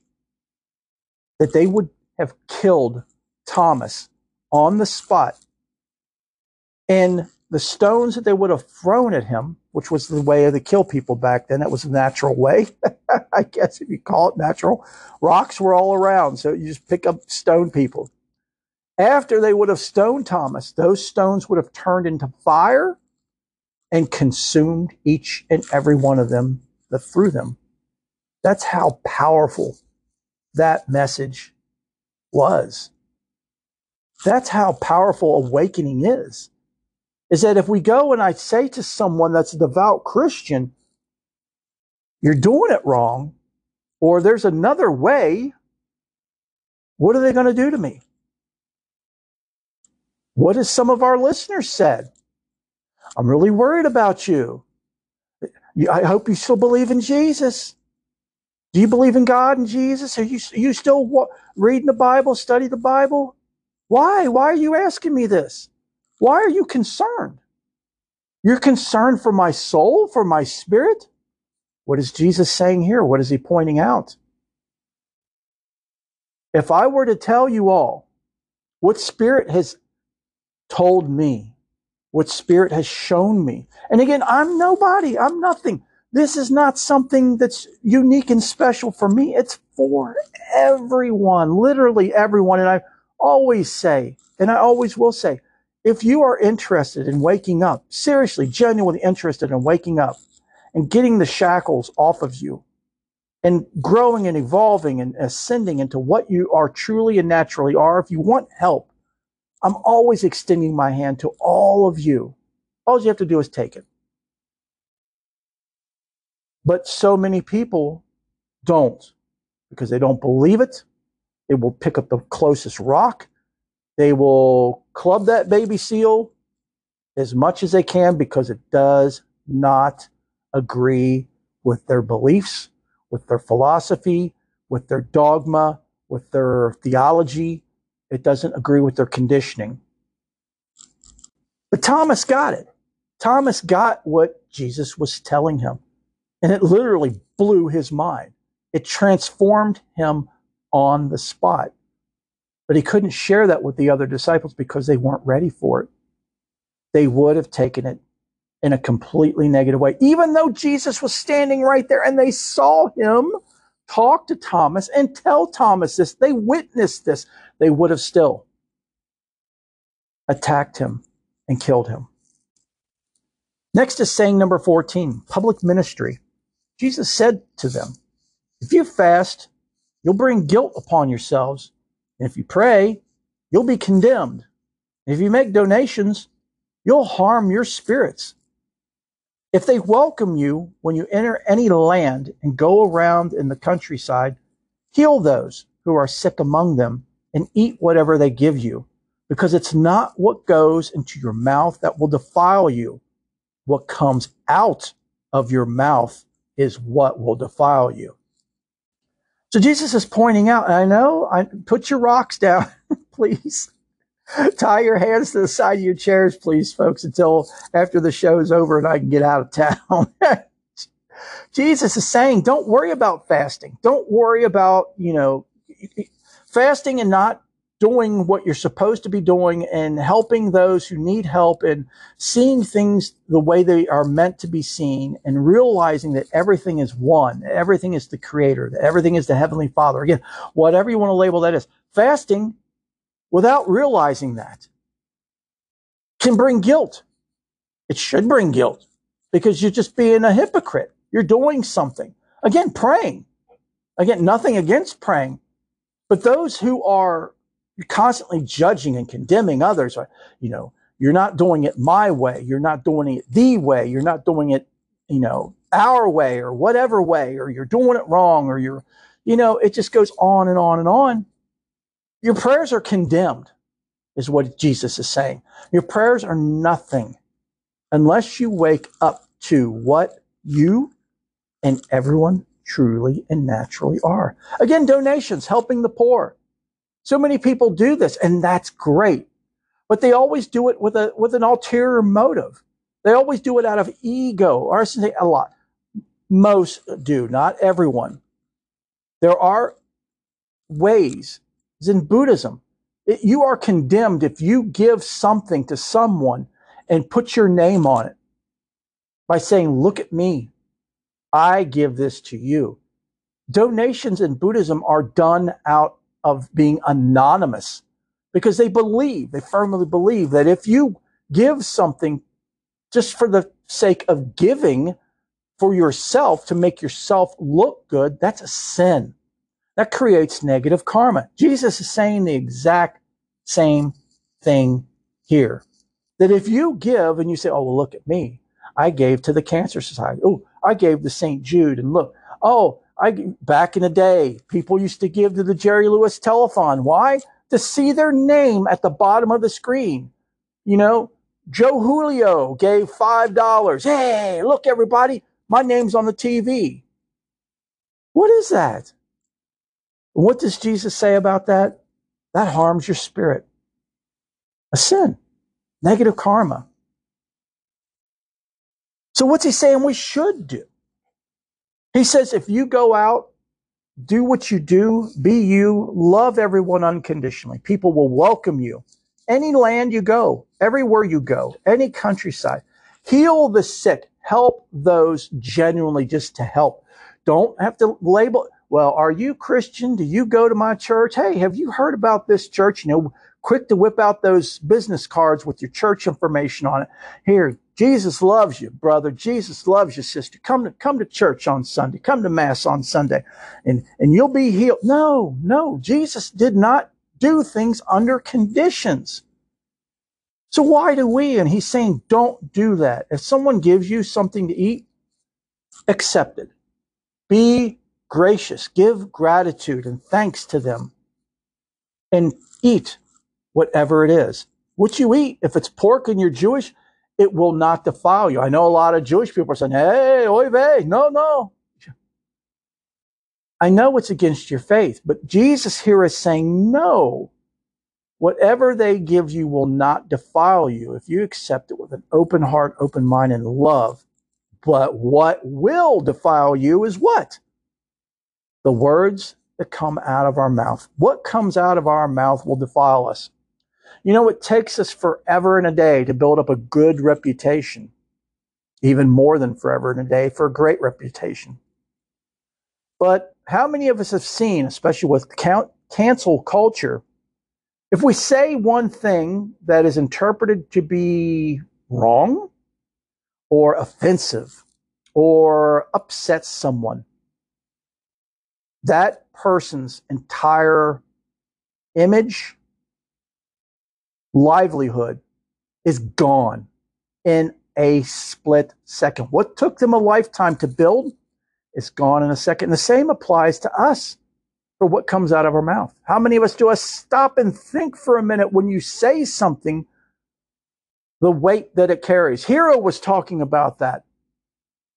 that they would have killed Thomas on the spot. And the stones that they would have thrown at him, which was the way of the kill people back then, that was a natural way, I guess if you call it natural. Rocks were all around, so you just pick up stone people. After they would have stoned Thomas, those stones would have turned into fire and consumed each and every one of them that threw them. That's how powerful that message was. That's how powerful awakening is. Is that if we go and I say to someone that's a devout Christian, you're doing it wrong, or there's another way, what are they going to do to me? What has some of our listeners said? I'm really worried about you. I hope you still believe in Jesus. Do you believe in God and Jesus? Are you, are you still reading the Bible, study the Bible? Why? Why are you asking me this? Why are you concerned? You're concerned for my soul, for my spirit? What is Jesus saying here? What is he pointing out? If I were to tell you all what spirit has told me, what spirit has shown me, and again, I'm nobody, I'm nothing. This is not something that's unique and special for me. It's for everyone, literally everyone. And I always say, and I always will say, if you are interested in waking up, seriously, genuinely interested in waking up and getting the shackles off of you and growing and evolving and ascending into what you are truly and naturally are, if you want help, I'm always extending my hand to all of you. All you have to do is take it. But so many people don't because they don't believe it. They will pick up the closest rock. They will club that baby seal as much as they can because it does not agree with their beliefs, with their philosophy, with their dogma, with their theology. It doesn't agree with their conditioning. But Thomas got it. Thomas got what Jesus was telling him. And it literally blew his mind. It transformed him on the spot. But he couldn't share that with the other disciples because they weren't ready for it. They would have taken it in a completely negative way. Even though Jesus was standing right there and they saw him talk to Thomas and tell Thomas this, they witnessed this, they would have still attacked him and killed him. Next is saying number 14, public ministry. Jesus said to them, If you fast, you'll bring guilt upon yourselves. And if you pray, you'll be condemned. And If you make donations, you'll harm your spirits. If they welcome you when you enter any land and go around in the countryside, heal those who are sick among them and eat whatever they give you, because it's not what goes into your mouth that will defile you. What comes out of your mouth is what will defile you. So Jesus is pointing out, I know, I put your rocks down, please. Tie your hands to the side of your chairs, please, folks, until after the show is over and I can get out of town. Jesus is saying, don't worry about fasting. Don't worry about, you know, fasting and not doing what you're supposed to be doing and helping those who need help and seeing things the way they are meant to be seen and realizing that everything is one, everything is the creator, that everything is the heavenly father. Again, whatever you want to label that is. Fasting without realizing that can bring guilt. It should bring guilt because you're just being a hypocrite. You're doing something. Again, praying. Again, nothing against praying. But those who are constantly judging and condemning others, you know, you're not doing it my way. You're not doing it the way. You're not doing it, you know, our way or whatever way, or you're doing it wrong, or you're, you know, it just goes on and on and on. Your prayers are condemned, is what Jesus is saying. Your prayers are nothing unless you wake up to what you and everyone truly and naturally are. Again, donations, helping the poor. So many people do this, and that's great. But they always do it with a with an ulterior motive. They always do it out of ego, or I should say a lot. Most do, not everyone. There are ways in Buddhism. It, you are condemned if you give something to someone and put your name on it by saying, Look at me. I give this to you. Donations in Buddhism are done out of being anonymous because they believe, they firmly believe that if you give something just for the sake of giving for yourself to make yourself look good, that's a sin that creates negative karma. Jesus is saying the exact same thing here. That if you give and you say, oh, well, look at me. I gave to the Cancer Society. Oh, I gave to St. Jude. And look, oh, I back in the day, people used to give to the Jerry Lewis telethon. Why? To see their name at the bottom of the screen. You know, Joe Julio gave $5. Hey, look, everybody, my name's on the TV. What is that? What does Jesus say about that? That harms your spirit. A sin, negative karma. So, what's he saying we should do? He says, if you go out, do what you do, be you, love everyone unconditionally. People will welcome you. Any land you go, everywhere you go, any countryside, heal the sick, help those genuinely just to help. Don't have to label well, are you Christian? Do you go to my church? Hey, have you heard about this church? You know, quick to whip out those business cards with your church information on it. Here, Jesus loves you, brother. Jesus loves you, sister. Come to, come to church on Sunday. Come to mass on Sunday and, and you'll be healed. No, no, Jesus did not do things under conditions. So why do we? And he's saying, don't do that. If someone gives you something to eat, accept it. Be gracious, give gratitude and thanks to them, and eat whatever it is. What you eat, if it's pork and you're Jewish, it will not defile you. I know a lot of Jewish people are saying, hey, oy vey, no, no. I know it's against your faith, but Jesus here is saying, no, whatever they give you will not defile you if you accept it with an open heart, open mind, and love. But what will defile you is what? the words that come out of our mouth. What comes out of our mouth will defile us. You know, it takes us forever and a day to build up a good reputation, even more than forever and a day for a great reputation. But how many of us have seen, especially with count, cancel culture, if we say one thing that is interpreted to be wrong or offensive or upsets someone, that person's entire image, livelihood is gone in a split second. What took them a lifetime to build is gone in a second. The same applies to us for what comes out of our mouth. How many of us do us stop and think for a minute when you say something, the weight that it carries? Hero was talking about that.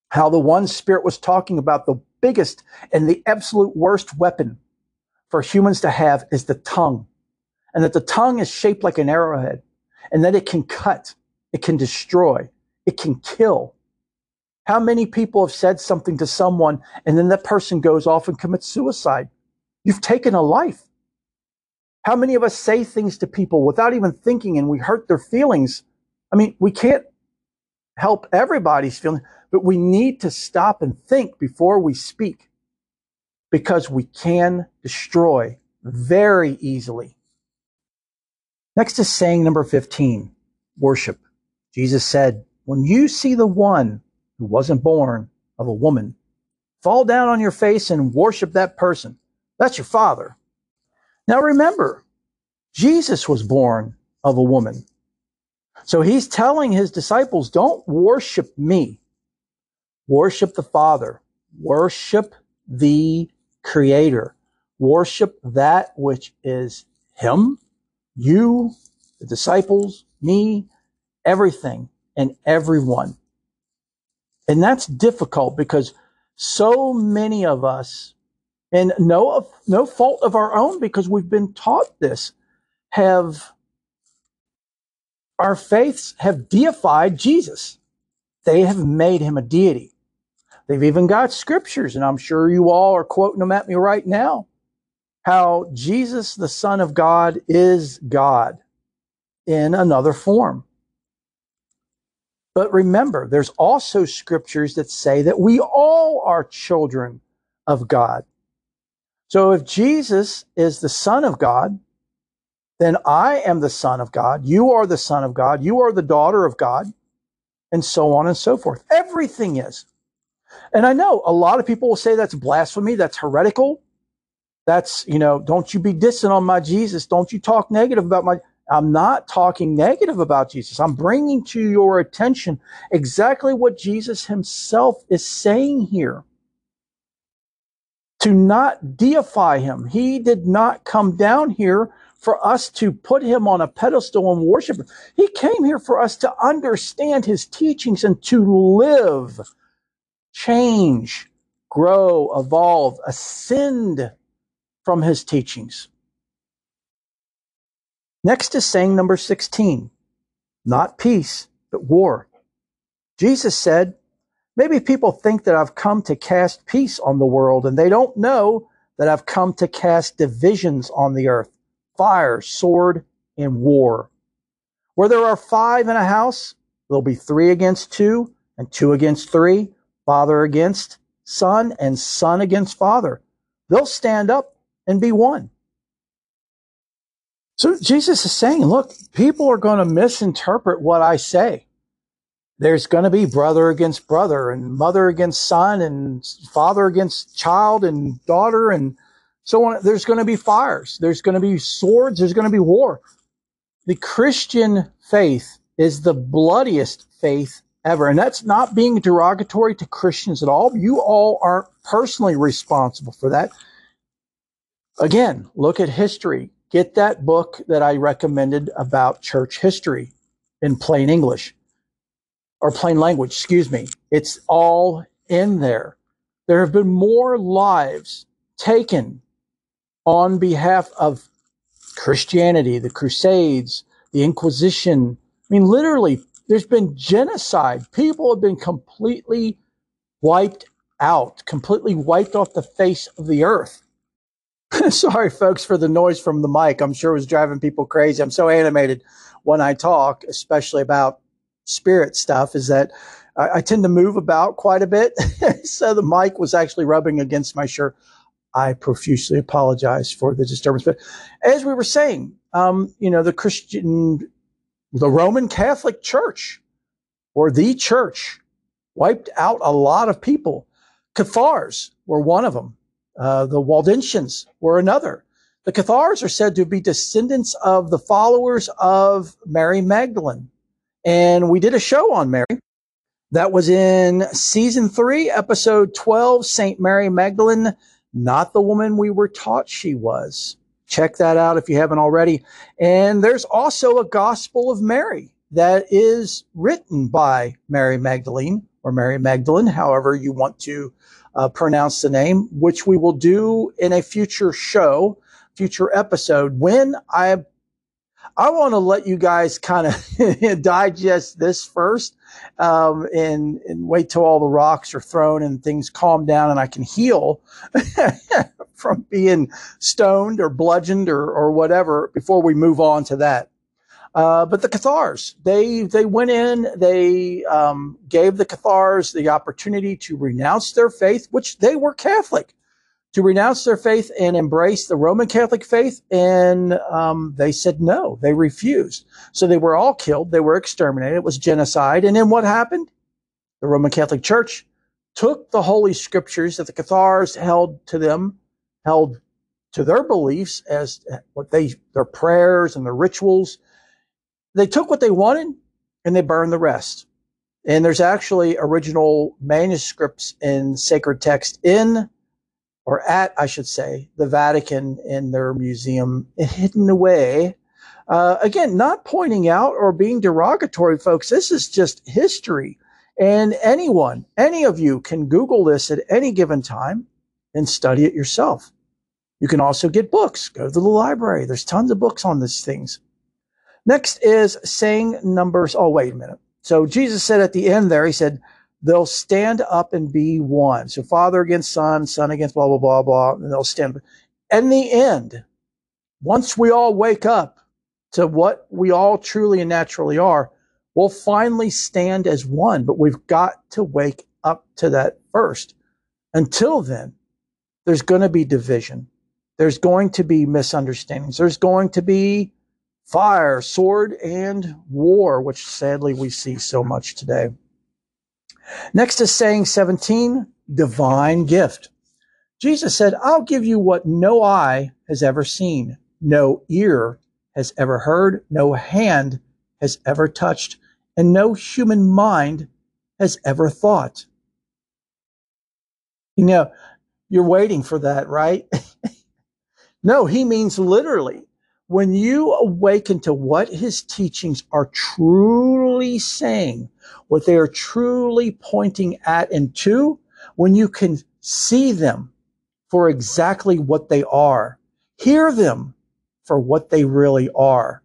How the one spirit was talking about the biggest and the absolute worst weapon for humans to have is the tongue. And that the tongue is shaped like an arrowhead and that it can cut, it can destroy, it can kill. How many people have said something to someone and then that person goes off and commits suicide? You've taken a life. How many of us say things to people without even thinking and we hurt their feelings? I mean, we can't help everybody's feelings, but we need to stop and think before we speak because we can destroy very easily. Next is saying number 15, worship. Jesus said, when you see the one who wasn't born of a woman, fall down on your face and worship that person. That's your father. Now remember, Jesus was born of a woman. So he's telling his disciples, don't worship me. Worship the Father. Worship the Creator. Worship that which is Him, you, the disciples, me, everything and everyone. And that's difficult because so many of us, and no, no fault of our own because we've been taught this, have our faiths have deified Jesus. They have made him a deity. They've even got scriptures, and I'm sure you all are quoting them at me right now. How Jesus, the Son of God, is God in another form. But remember, there's also scriptures that say that we all are children of God. So if Jesus is the Son of God, then I am the Son of God. You are the Son of God. You are the daughter of God, and so on and so forth. Everything is. And I know a lot of people will say that's blasphemy, that's heretical. That's, you know, don't you be dissing on my Jesus. Don't you talk negative about my. I'm not talking negative about Jesus. I'm bringing to your attention exactly what Jesus himself is saying here. To not deify him. He did not come down here for us to put him on a pedestal and worship him. He came here for us to understand his teachings and to live, change, grow, evolve, ascend from his teachings. Next is saying number 16, not peace, but war. Jesus said, maybe people think that I've come to cast peace on the world and they don't know that I've come to cast divisions on the earth, fire, sword, and war. Where there are five in a house, there'll be three against two and two against three, father against son and son against father. They'll stand up and be one. So Jesus is saying, look, people are going to misinterpret what I say. There's going to be brother against brother and mother against son and father against child and daughter and so on. There's going to be fires. There's going to be swords. There's going to be war. The Christian faith is the bloodiest faith ever. And that's not being derogatory to Christians at all. You all aren't personally responsible for that. Again, look at history get that book that I recommended about church history in plain English or plain language, excuse me. It's all in there. There have been more lives taken on behalf of Christianity, the Crusades, the Inquisition. I mean, literally, there's been genocide. People have been completely wiped out, completely wiped off the face of the earth. Sorry, folks, for the noise from the mic. I'm sure it was driving people crazy. I'm so animated when I talk, especially about spirit stuff, is that I, I tend to move about quite a bit. so the mic was actually rubbing against my shirt. I profusely apologize for the disturbance. But as we were saying, um, you know, the Christian, the Roman Catholic Church or the church wiped out a lot of people. Cathars were one of them. Uh, the Waldensians were another. The Cathars are said to be descendants of the followers of Mary Magdalene. And we did a show on Mary. That was in season three, episode 12, St. Mary Magdalene, not the woman we were taught she was. Check that out if you haven't already. And there's also a Gospel of Mary that is written by Mary Magdalene or Mary Magdalene, however you want to uh, pronounce the name, which we will do in a future show, future episode when I I want to let you guys kind of digest this first um, and, and wait till all the rocks are thrown and things calm down and I can heal from being stoned or bludgeoned or, or whatever before we move on to that. Uh, but the Cathars, they they went in, they um, gave the Cathars the opportunity to renounce their faith, which they were Catholic, to renounce their faith and embrace the Roman Catholic faith, and um, they said no, they refused. So they were all killed, they were exterminated. It was genocide. And then what happened? The Roman Catholic Church took the holy scriptures that the Cathars held to them, held to their beliefs as what they their prayers and their rituals they took what they wanted and they burned the rest. And there's actually original manuscripts in sacred text in, or at, I should say, the Vatican in their museum, hidden away. Uh, again, not pointing out or being derogatory, folks. This is just history. And anyone, any of you can Google this at any given time and study it yourself. You can also get books. Go to the library. There's tons of books on these things. Next is saying numbers. Oh, wait a minute. So Jesus said at the end there, he said, they'll stand up and be one. So father against son, son against blah, blah, blah, blah, and they'll stand up. In the end, once we all wake up to what we all truly and naturally are, we'll finally stand as one, but we've got to wake up to that first. Until then, there's going to be division. There's going to be misunderstandings. There's going to be fire, sword, and war, which sadly we see so much today. Next is saying 17, divine gift. Jesus said, I'll give you what no eye has ever seen, no ear has ever heard, no hand has ever touched, and no human mind has ever thought. You know, you're waiting for that, right? no, he means literally when you awaken to what his teachings are truly saying, what they are truly pointing at and to, when you can see them for exactly what they are, hear them for what they really are,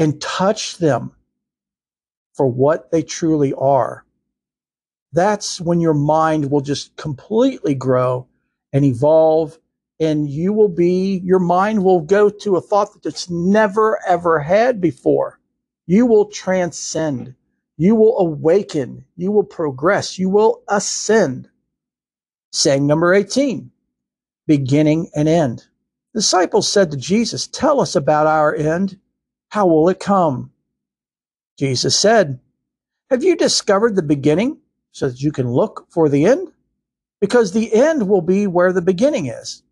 and touch them for what they truly are, that's when your mind will just completely grow and evolve and you will be, your mind will go to a thought that it's never ever had before. You will transcend. You will awaken. You will progress. You will ascend. Saying number 18, beginning and end. Disciples said to Jesus, Tell us about our end. How will it come? Jesus said, Have you discovered the beginning so that you can look for the end? Because the end will be where the beginning is.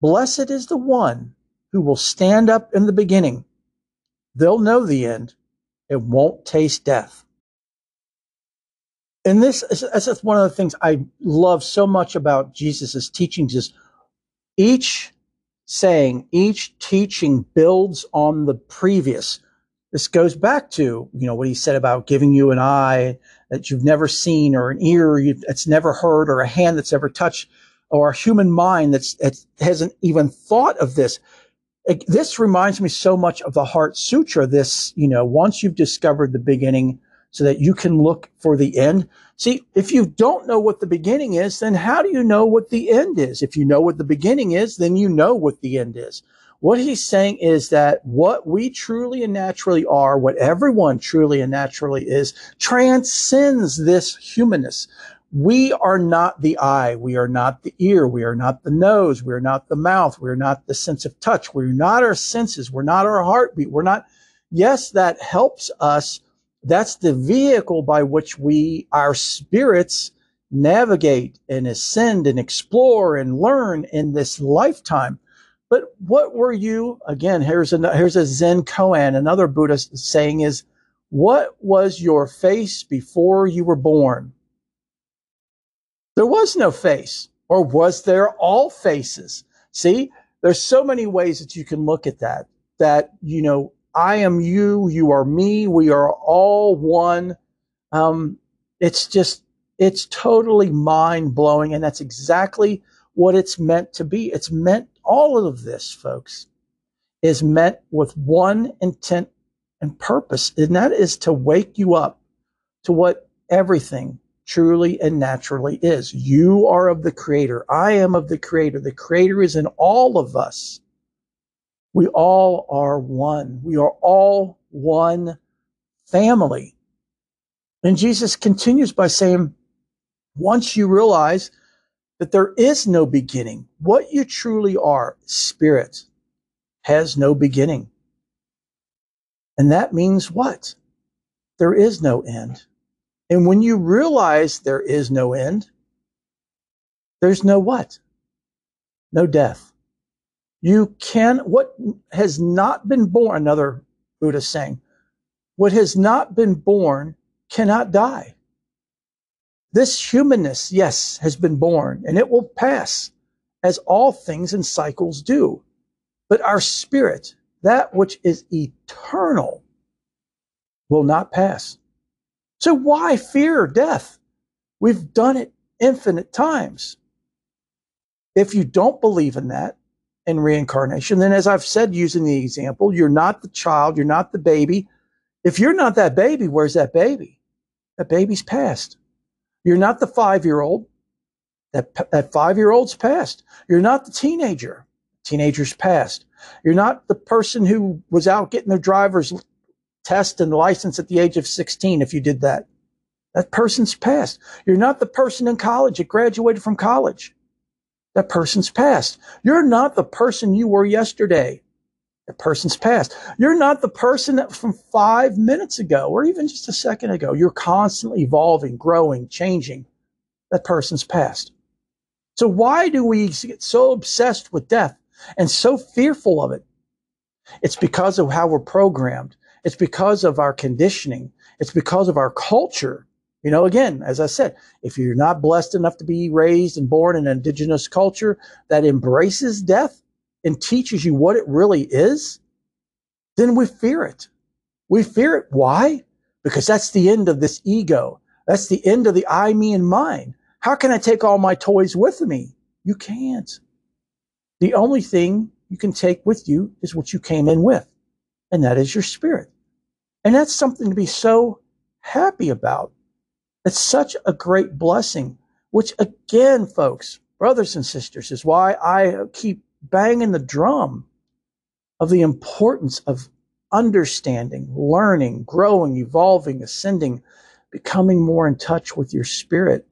Blessed is the one who will stand up in the beginning. They'll know the end. It won't taste death. And this is one of the things I love so much about Jesus' teachings is each saying, each teaching builds on the previous. This goes back to, you know, what he said about giving you an eye that you've never seen or an ear that's never heard or a hand that's ever touched or human mind that's, that hasn't even thought of this. It, this reminds me so much of the Heart Sutra. This, you know, once you've discovered the beginning so that you can look for the end. See, if you don't know what the beginning is, then how do you know what the end is? If you know what the beginning is, then you know what the end is. What he's saying is that what we truly and naturally are, what everyone truly and naturally is, transcends this humanness. We are not the eye. We are not the ear. We are not the nose. We are not the mouth. We are not the sense of touch. We're not our senses. We're not our heartbeat. We're not, yes, that helps us. That's the vehicle by which we, our spirits, navigate and ascend and explore and learn in this lifetime. But what were you, again, here's a, here's a Zen koan, another Buddhist saying is, what was your face before you were born? There was no face. Or was there all faces? See, there's so many ways that you can look at that. That, you know, I am you, you are me, we are all one. Um, it's just, it's totally mind blowing. And that's exactly what it's meant to be. It's meant, all of this, folks, is meant with one intent and purpose, and that is to wake you up to what everything truly and naturally is. You are of the Creator. I am of the Creator. The Creator is in all of us. We all are one. We are all one family. And Jesus continues by saying, once you realize that there is no beginning, what you truly are, spirit, has no beginning. And that means what? There is no end. And when you realize there is no end, there's no what? No death. You can, what has not been born, another Buddha saying, what has not been born cannot die. This humanness, yes, has been born and it will pass as all things and cycles do. But our spirit, that which is eternal, will not pass. So why fear death? We've done it infinite times. If you don't believe in that, in reincarnation, then as I've said, using the example, you're not the child, you're not the baby. If you're not that baby, where's that baby? That baby's past. You're not the five year old. That, that five year old's past. You're not the teenager. Teenager's past. You're not the person who was out getting their driver's test and license at the age of 16 if you did that. That person's past. You're not the person in college that graduated from college. That person's past. You're not the person you were yesterday. That person's past. You're not the person that from five minutes ago or even just a second ago. You're constantly evolving, growing, changing. That person's past. So why do we get so obsessed with death and so fearful of it? It's because of how we're programmed. It's because of our conditioning. It's because of our culture. You know, again, as I said, if you're not blessed enough to be raised and born in an indigenous culture that embraces death and teaches you what it really is, then we fear it. We fear it. Why? Because that's the end of this ego. That's the end of the I, me, and mine. How can I take all my toys with me? You can't. The only thing you can take with you is what you came in with and that is your spirit. And that's something to be so happy about. It's such a great blessing, which again, folks, brothers and sisters, is why I keep banging the drum of the importance of understanding, learning, growing, evolving, ascending, becoming more in touch with your spirit,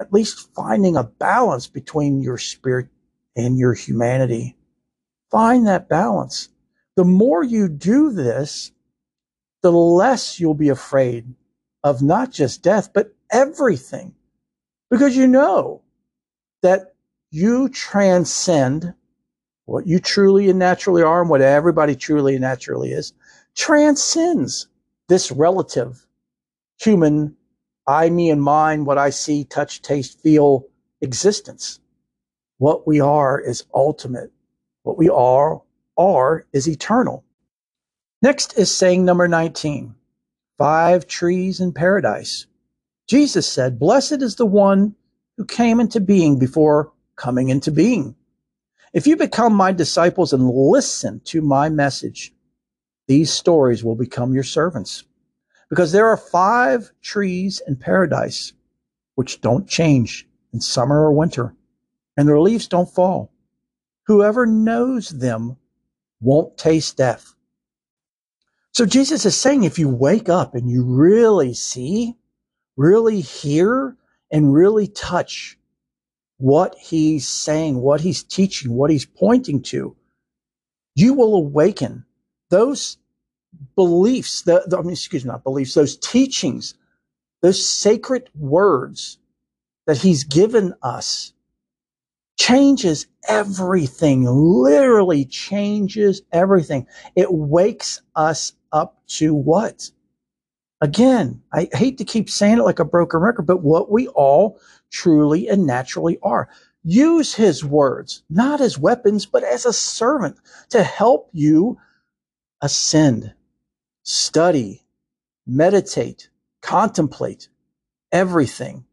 at least finding a balance between your spirit and your humanity. Find that balance the more you do this, the less you'll be afraid of not just death, but everything. Because you know that you transcend what you truly and naturally are and what everybody truly and naturally is, transcends this relative human I, me, and mine, what I see, touch, taste, feel existence. What we are is ultimate. What we are are is eternal. Next is saying number 19 five trees in paradise. Jesus said, Blessed is the one who came into being before coming into being. If you become my disciples and listen to my message, these stories will become your servants. Because there are five trees in paradise which don't change in summer or winter, and their leaves don't fall. Whoever knows them won't taste death. So Jesus is saying if you wake up and you really see, really hear, and really touch what he's saying, what he's teaching, what he's pointing to, you will awaken those beliefs, the, the I mean, excuse me, not beliefs, those teachings, those sacred words that he's given us changes everything, literally changes everything. It wakes us up to what? Again, I hate to keep saying it like a broken record, but what we all truly and naturally are. Use his words, not as weapons, but as a servant to help you ascend, study, meditate, contemplate everything,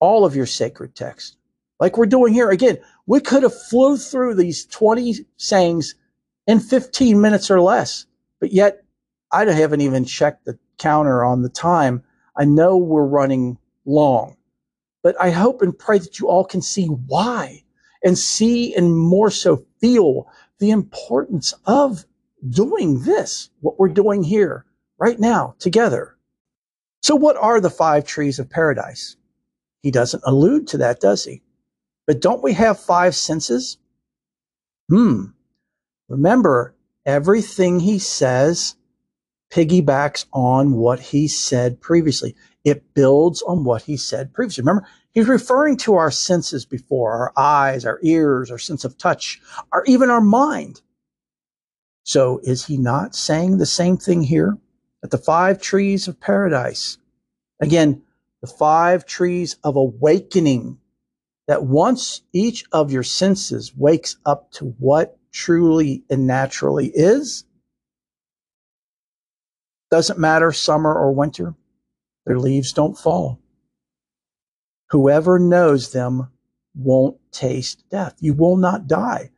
all of your sacred text. Like we're doing here. Again, we could have flew through these 20 sayings in 15 minutes or less, but yet I haven't even checked the counter on the time. I know we're running long, but I hope and pray that you all can see why and see and more so feel the importance of doing this, what we're doing here right now together. So what are the five trees of paradise? He doesn't allude to that, does he? But don't we have five senses? Hmm. Remember, everything he says piggybacks on what he said previously. It builds on what he said previously. Remember, he's referring to our senses before our eyes, our ears, our sense of touch, or even our mind. So is he not saying the same thing here? At the five trees of paradise. Again, the five trees of awakening that once each of your senses wakes up to what truly and naturally is, doesn't matter summer or winter, their leaves don't fall. Whoever knows them won't taste death. You will not die.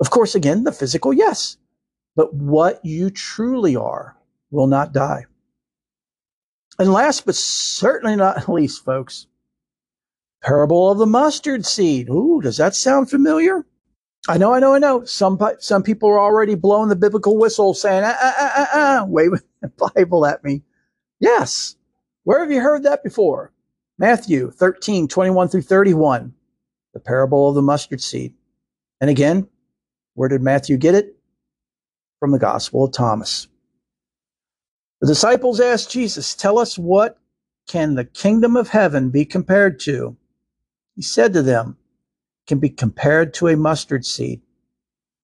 Of course, again, the physical, yes, but what you truly are will not die. And last but certainly not least, folks, parable of the mustard seed. Ooh, does that sound familiar? I know, I know, I know. Some some people are already blowing the biblical whistle, saying, "Ah, ah, ah, ah, ah. the Bible at me." Yes. Where have you heard that before? Matthew 13, 21 through 31, the parable of the mustard seed. And again, where did Matthew get it? From the Gospel of Thomas. The disciples asked Jesus, Tell us what can the kingdom of heaven be compared to? He said to them, can be compared to a mustard seed,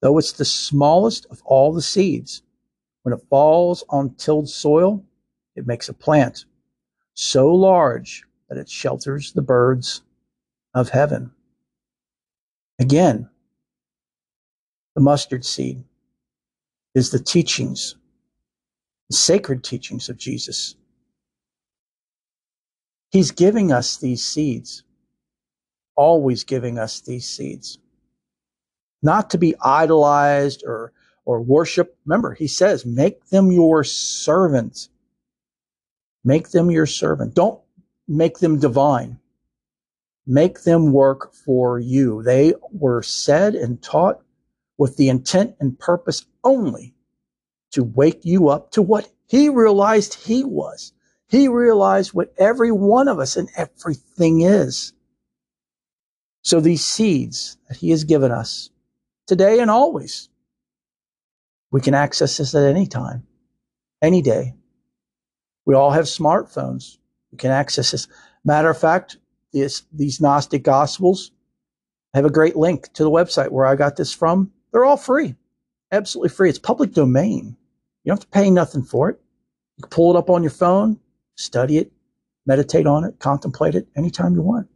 though it's the smallest of all the seeds. When it falls on tilled soil, it makes a plant so large that it shelters the birds of heaven. Again, the mustard seed is the teachings, the sacred teachings of Jesus. He's giving us these seeds always giving us these seeds. Not to be idolized or, or worshiped. Remember, he says, make them your servant. Make them your servant. Don't make them divine. Make them work for you. They were said and taught with the intent and purpose only to wake you up to what he realized he was. He realized what every one of us and everything is. So these seeds that he has given us today and always, we can access this at any time, any day. We all have smartphones. We can access this. Matter of fact, this, these Gnostic Gospels have a great link to the website where I got this from. They're all free, absolutely free. It's public domain. You don't have to pay nothing for it. You can pull it up on your phone, study it, meditate on it, contemplate it anytime you want.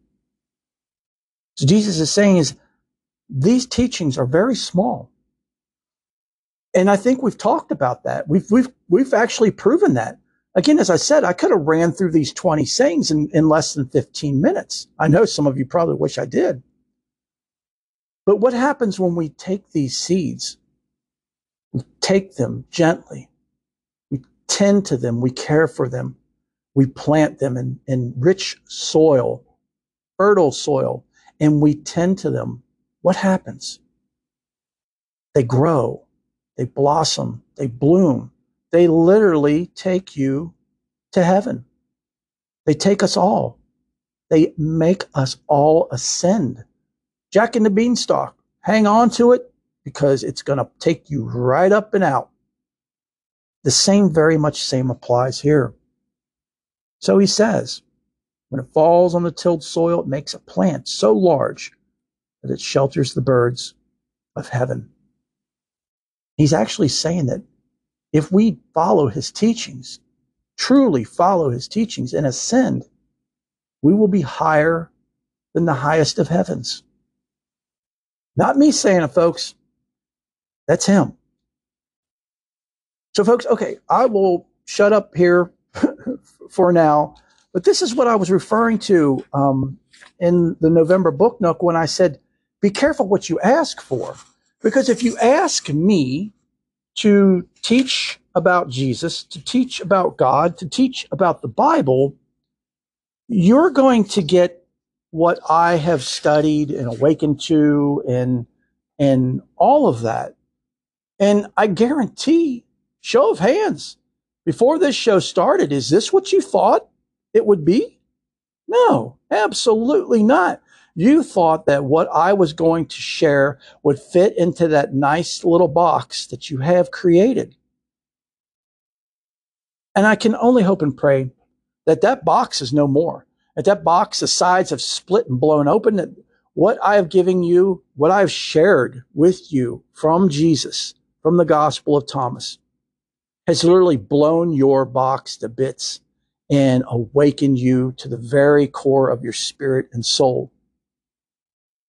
So Jesus is saying is these teachings are very small. And I think we've talked about that. We've, we've, we've actually proven that. Again, as I said, I could have ran through these 20 sayings in, in less than 15 minutes. I know some of you probably wish I did. But what happens when we take these seeds? We take them gently. We tend to them. We care for them. We plant them in, in rich soil, fertile soil, and we tend to them, what happens? they grow, they blossom, they bloom. They literally take you to heaven. They take us all. They make us all ascend. Jack and the beanstalk, hang on to it because it's going to take you right up and out. The same, very much same applies here. So he says, when it falls on the tilled soil, it makes a plant so large that it shelters the birds of heaven. He's actually saying that if we follow his teachings, truly follow his teachings and ascend, we will be higher than the highest of heavens. Not me saying it, folks. That's him. So, folks, okay, I will shut up here for now. But this is what I was referring to um, in the November Book Nook when I said, be careful what you ask for. Because if you ask me to teach about Jesus, to teach about God, to teach about the Bible, you're going to get what I have studied and awakened to and and all of that. And I guarantee, show of hands, before this show started, is this what you thought it would be? No, absolutely not. You thought that what I was going to share would fit into that nice little box that you have created. And I can only hope and pray that that box is no more. That that box, the sides have split and blown open. That what I have given you, what I've shared with you from Jesus, from the Gospel of Thomas, has literally blown your box to bits and awaken you to the very core of your spirit and soul.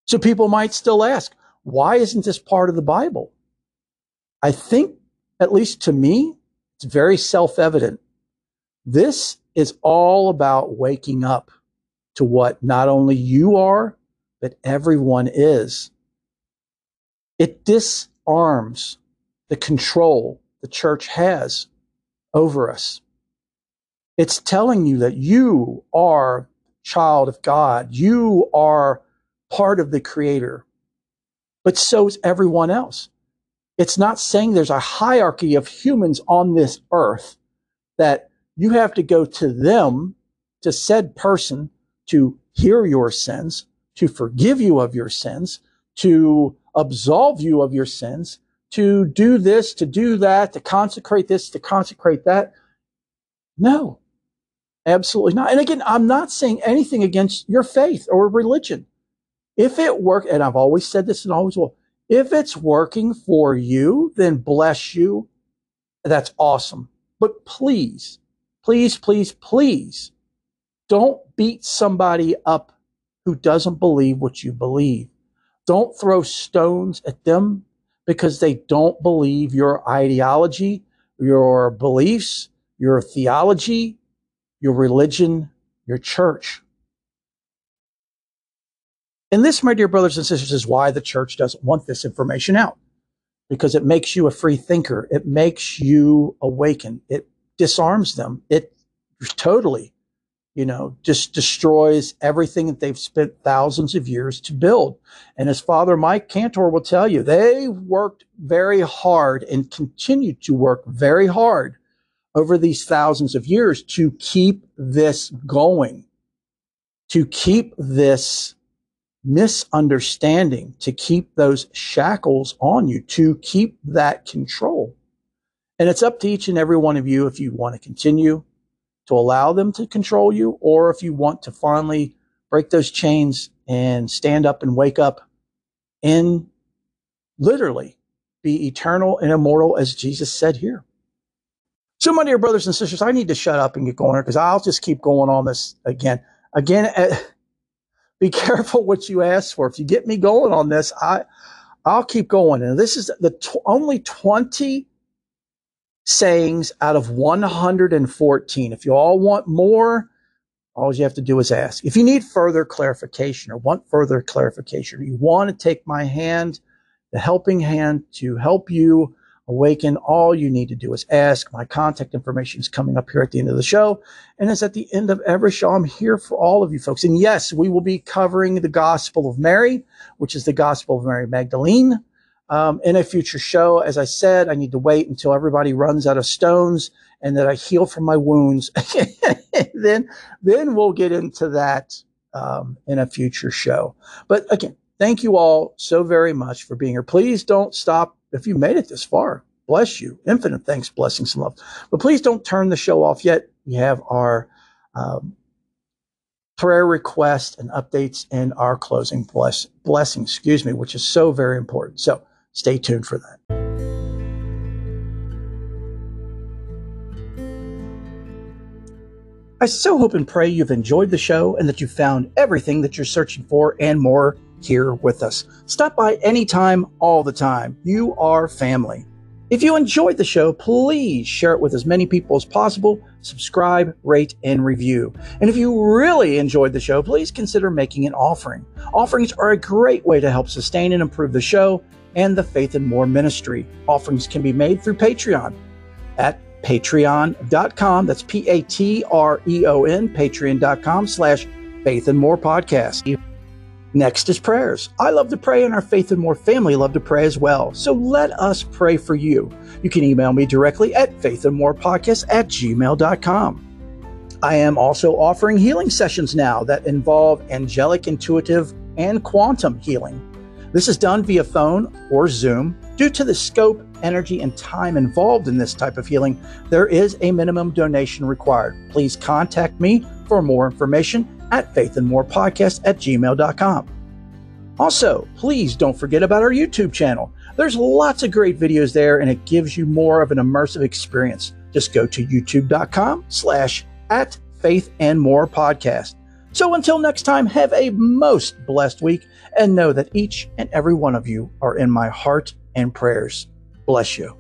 So people might still ask, why isn't this part of the Bible? I think, at least to me, it's very self evident. This is all about waking up to what not only you are, but everyone is. It disarms the control the church has over us. It's telling you that you are child of God. You are part of the creator, but so is everyone else. It's not saying there's a hierarchy of humans on this earth that you have to go to them, to said person, to hear your sins, to forgive you of your sins, to absolve you of your sins, to do this, to do that, to consecrate this, to consecrate that. No, absolutely not. And again, I'm not saying anything against your faith or religion. If it work, and I've always said this and always will, if it's working for you, then bless you. That's awesome. But please, please, please, please don't beat somebody up who doesn't believe what you believe. Don't throw stones at them because they don't believe your ideology, your beliefs, your theology, your religion, your church. And this, my dear brothers and sisters, is why the church doesn't want this information out because it makes you a free thinker. It makes you awaken. It disarms them. It totally, you know, just destroys everything that they've spent thousands of years to build. And as Father Mike Cantor will tell you, they worked very hard and continue to work very hard over these thousands of years to keep this going, to keep this misunderstanding to keep those shackles on you, to keep that control. And it's up to each and every one of you if you want to continue to allow them to control you or if you want to finally break those chains and stand up and wake up and literally be eternal and immortal as Jesus said here. So, my dear brothers and sisters, I need to shut up and get going here because I'll just keep going on this again. Again, eh, be careful what you ask for. If you get me going on this, I, I'll keep going. And this is the t- only 20 sayings out of 114. If you all want more, all you have to do is ask. If you need further clarification or want further clarification, you want to take my hand, the helping hand to help you Awaken, all you need to do is ask. My contact information is coming up here at the end of the show. And as at the end of every show, I'm here for all of you folks. And yes, we will be covering the Gospel of Mary, which is the Gospel of Mary Magdalene. um, in a future show. As I said, I need to wait until everybody runs out of stones and that I heal from my wounds. then, then we'll get into that um, in a future show. But again, thank you all so very much for being here. Please don't stop if you made it this far. Bless you. Infinite thanks, blessings, and love. But please don't turn the show off yet. We have our um, prayer requests and updates in our closing bless, blessing, excuse me, which is so very important. So stay tuned for that. I so hope and pray you've enjoyed the show and that you found everything that you're searching for and more here with us. Stop by anytime, all the time. You are family. If you enjoyed the show, please share it with as many people as possible. Subscribe, rate, and review. And if you really enjoyed the show, please consider making an offering. Offerings are a great way to help sustain and improve the show and the Faith and More ministry. Offerings can be made through Patreon at patreon.com. That's P A T R E O N, patreon.com slash faith and more podcast. Next is prayers. I love to pray, and our Faith and More family love to pray as well. So let us pray for you. You can email me directly at faithandmorepodcast at gmail.com. I am also offering healing sessions now that involve angelic, intuitive, and quantum healing. This is done via phone or Zoom. Due to the scope, energy, and time involved in this type of healing, there is a minimum donation required. Please contact me for more information at faithandmorepodcast at gmail.com. Also, please don't forget about our YouTube channel. There's lots of great videos there and it gives you more of an immersive experience. Just go to youtube.com slash at faith and more podcast. So until next time, have a most blessed week and know that each and every one of you are in my heart and prayers. Bless you.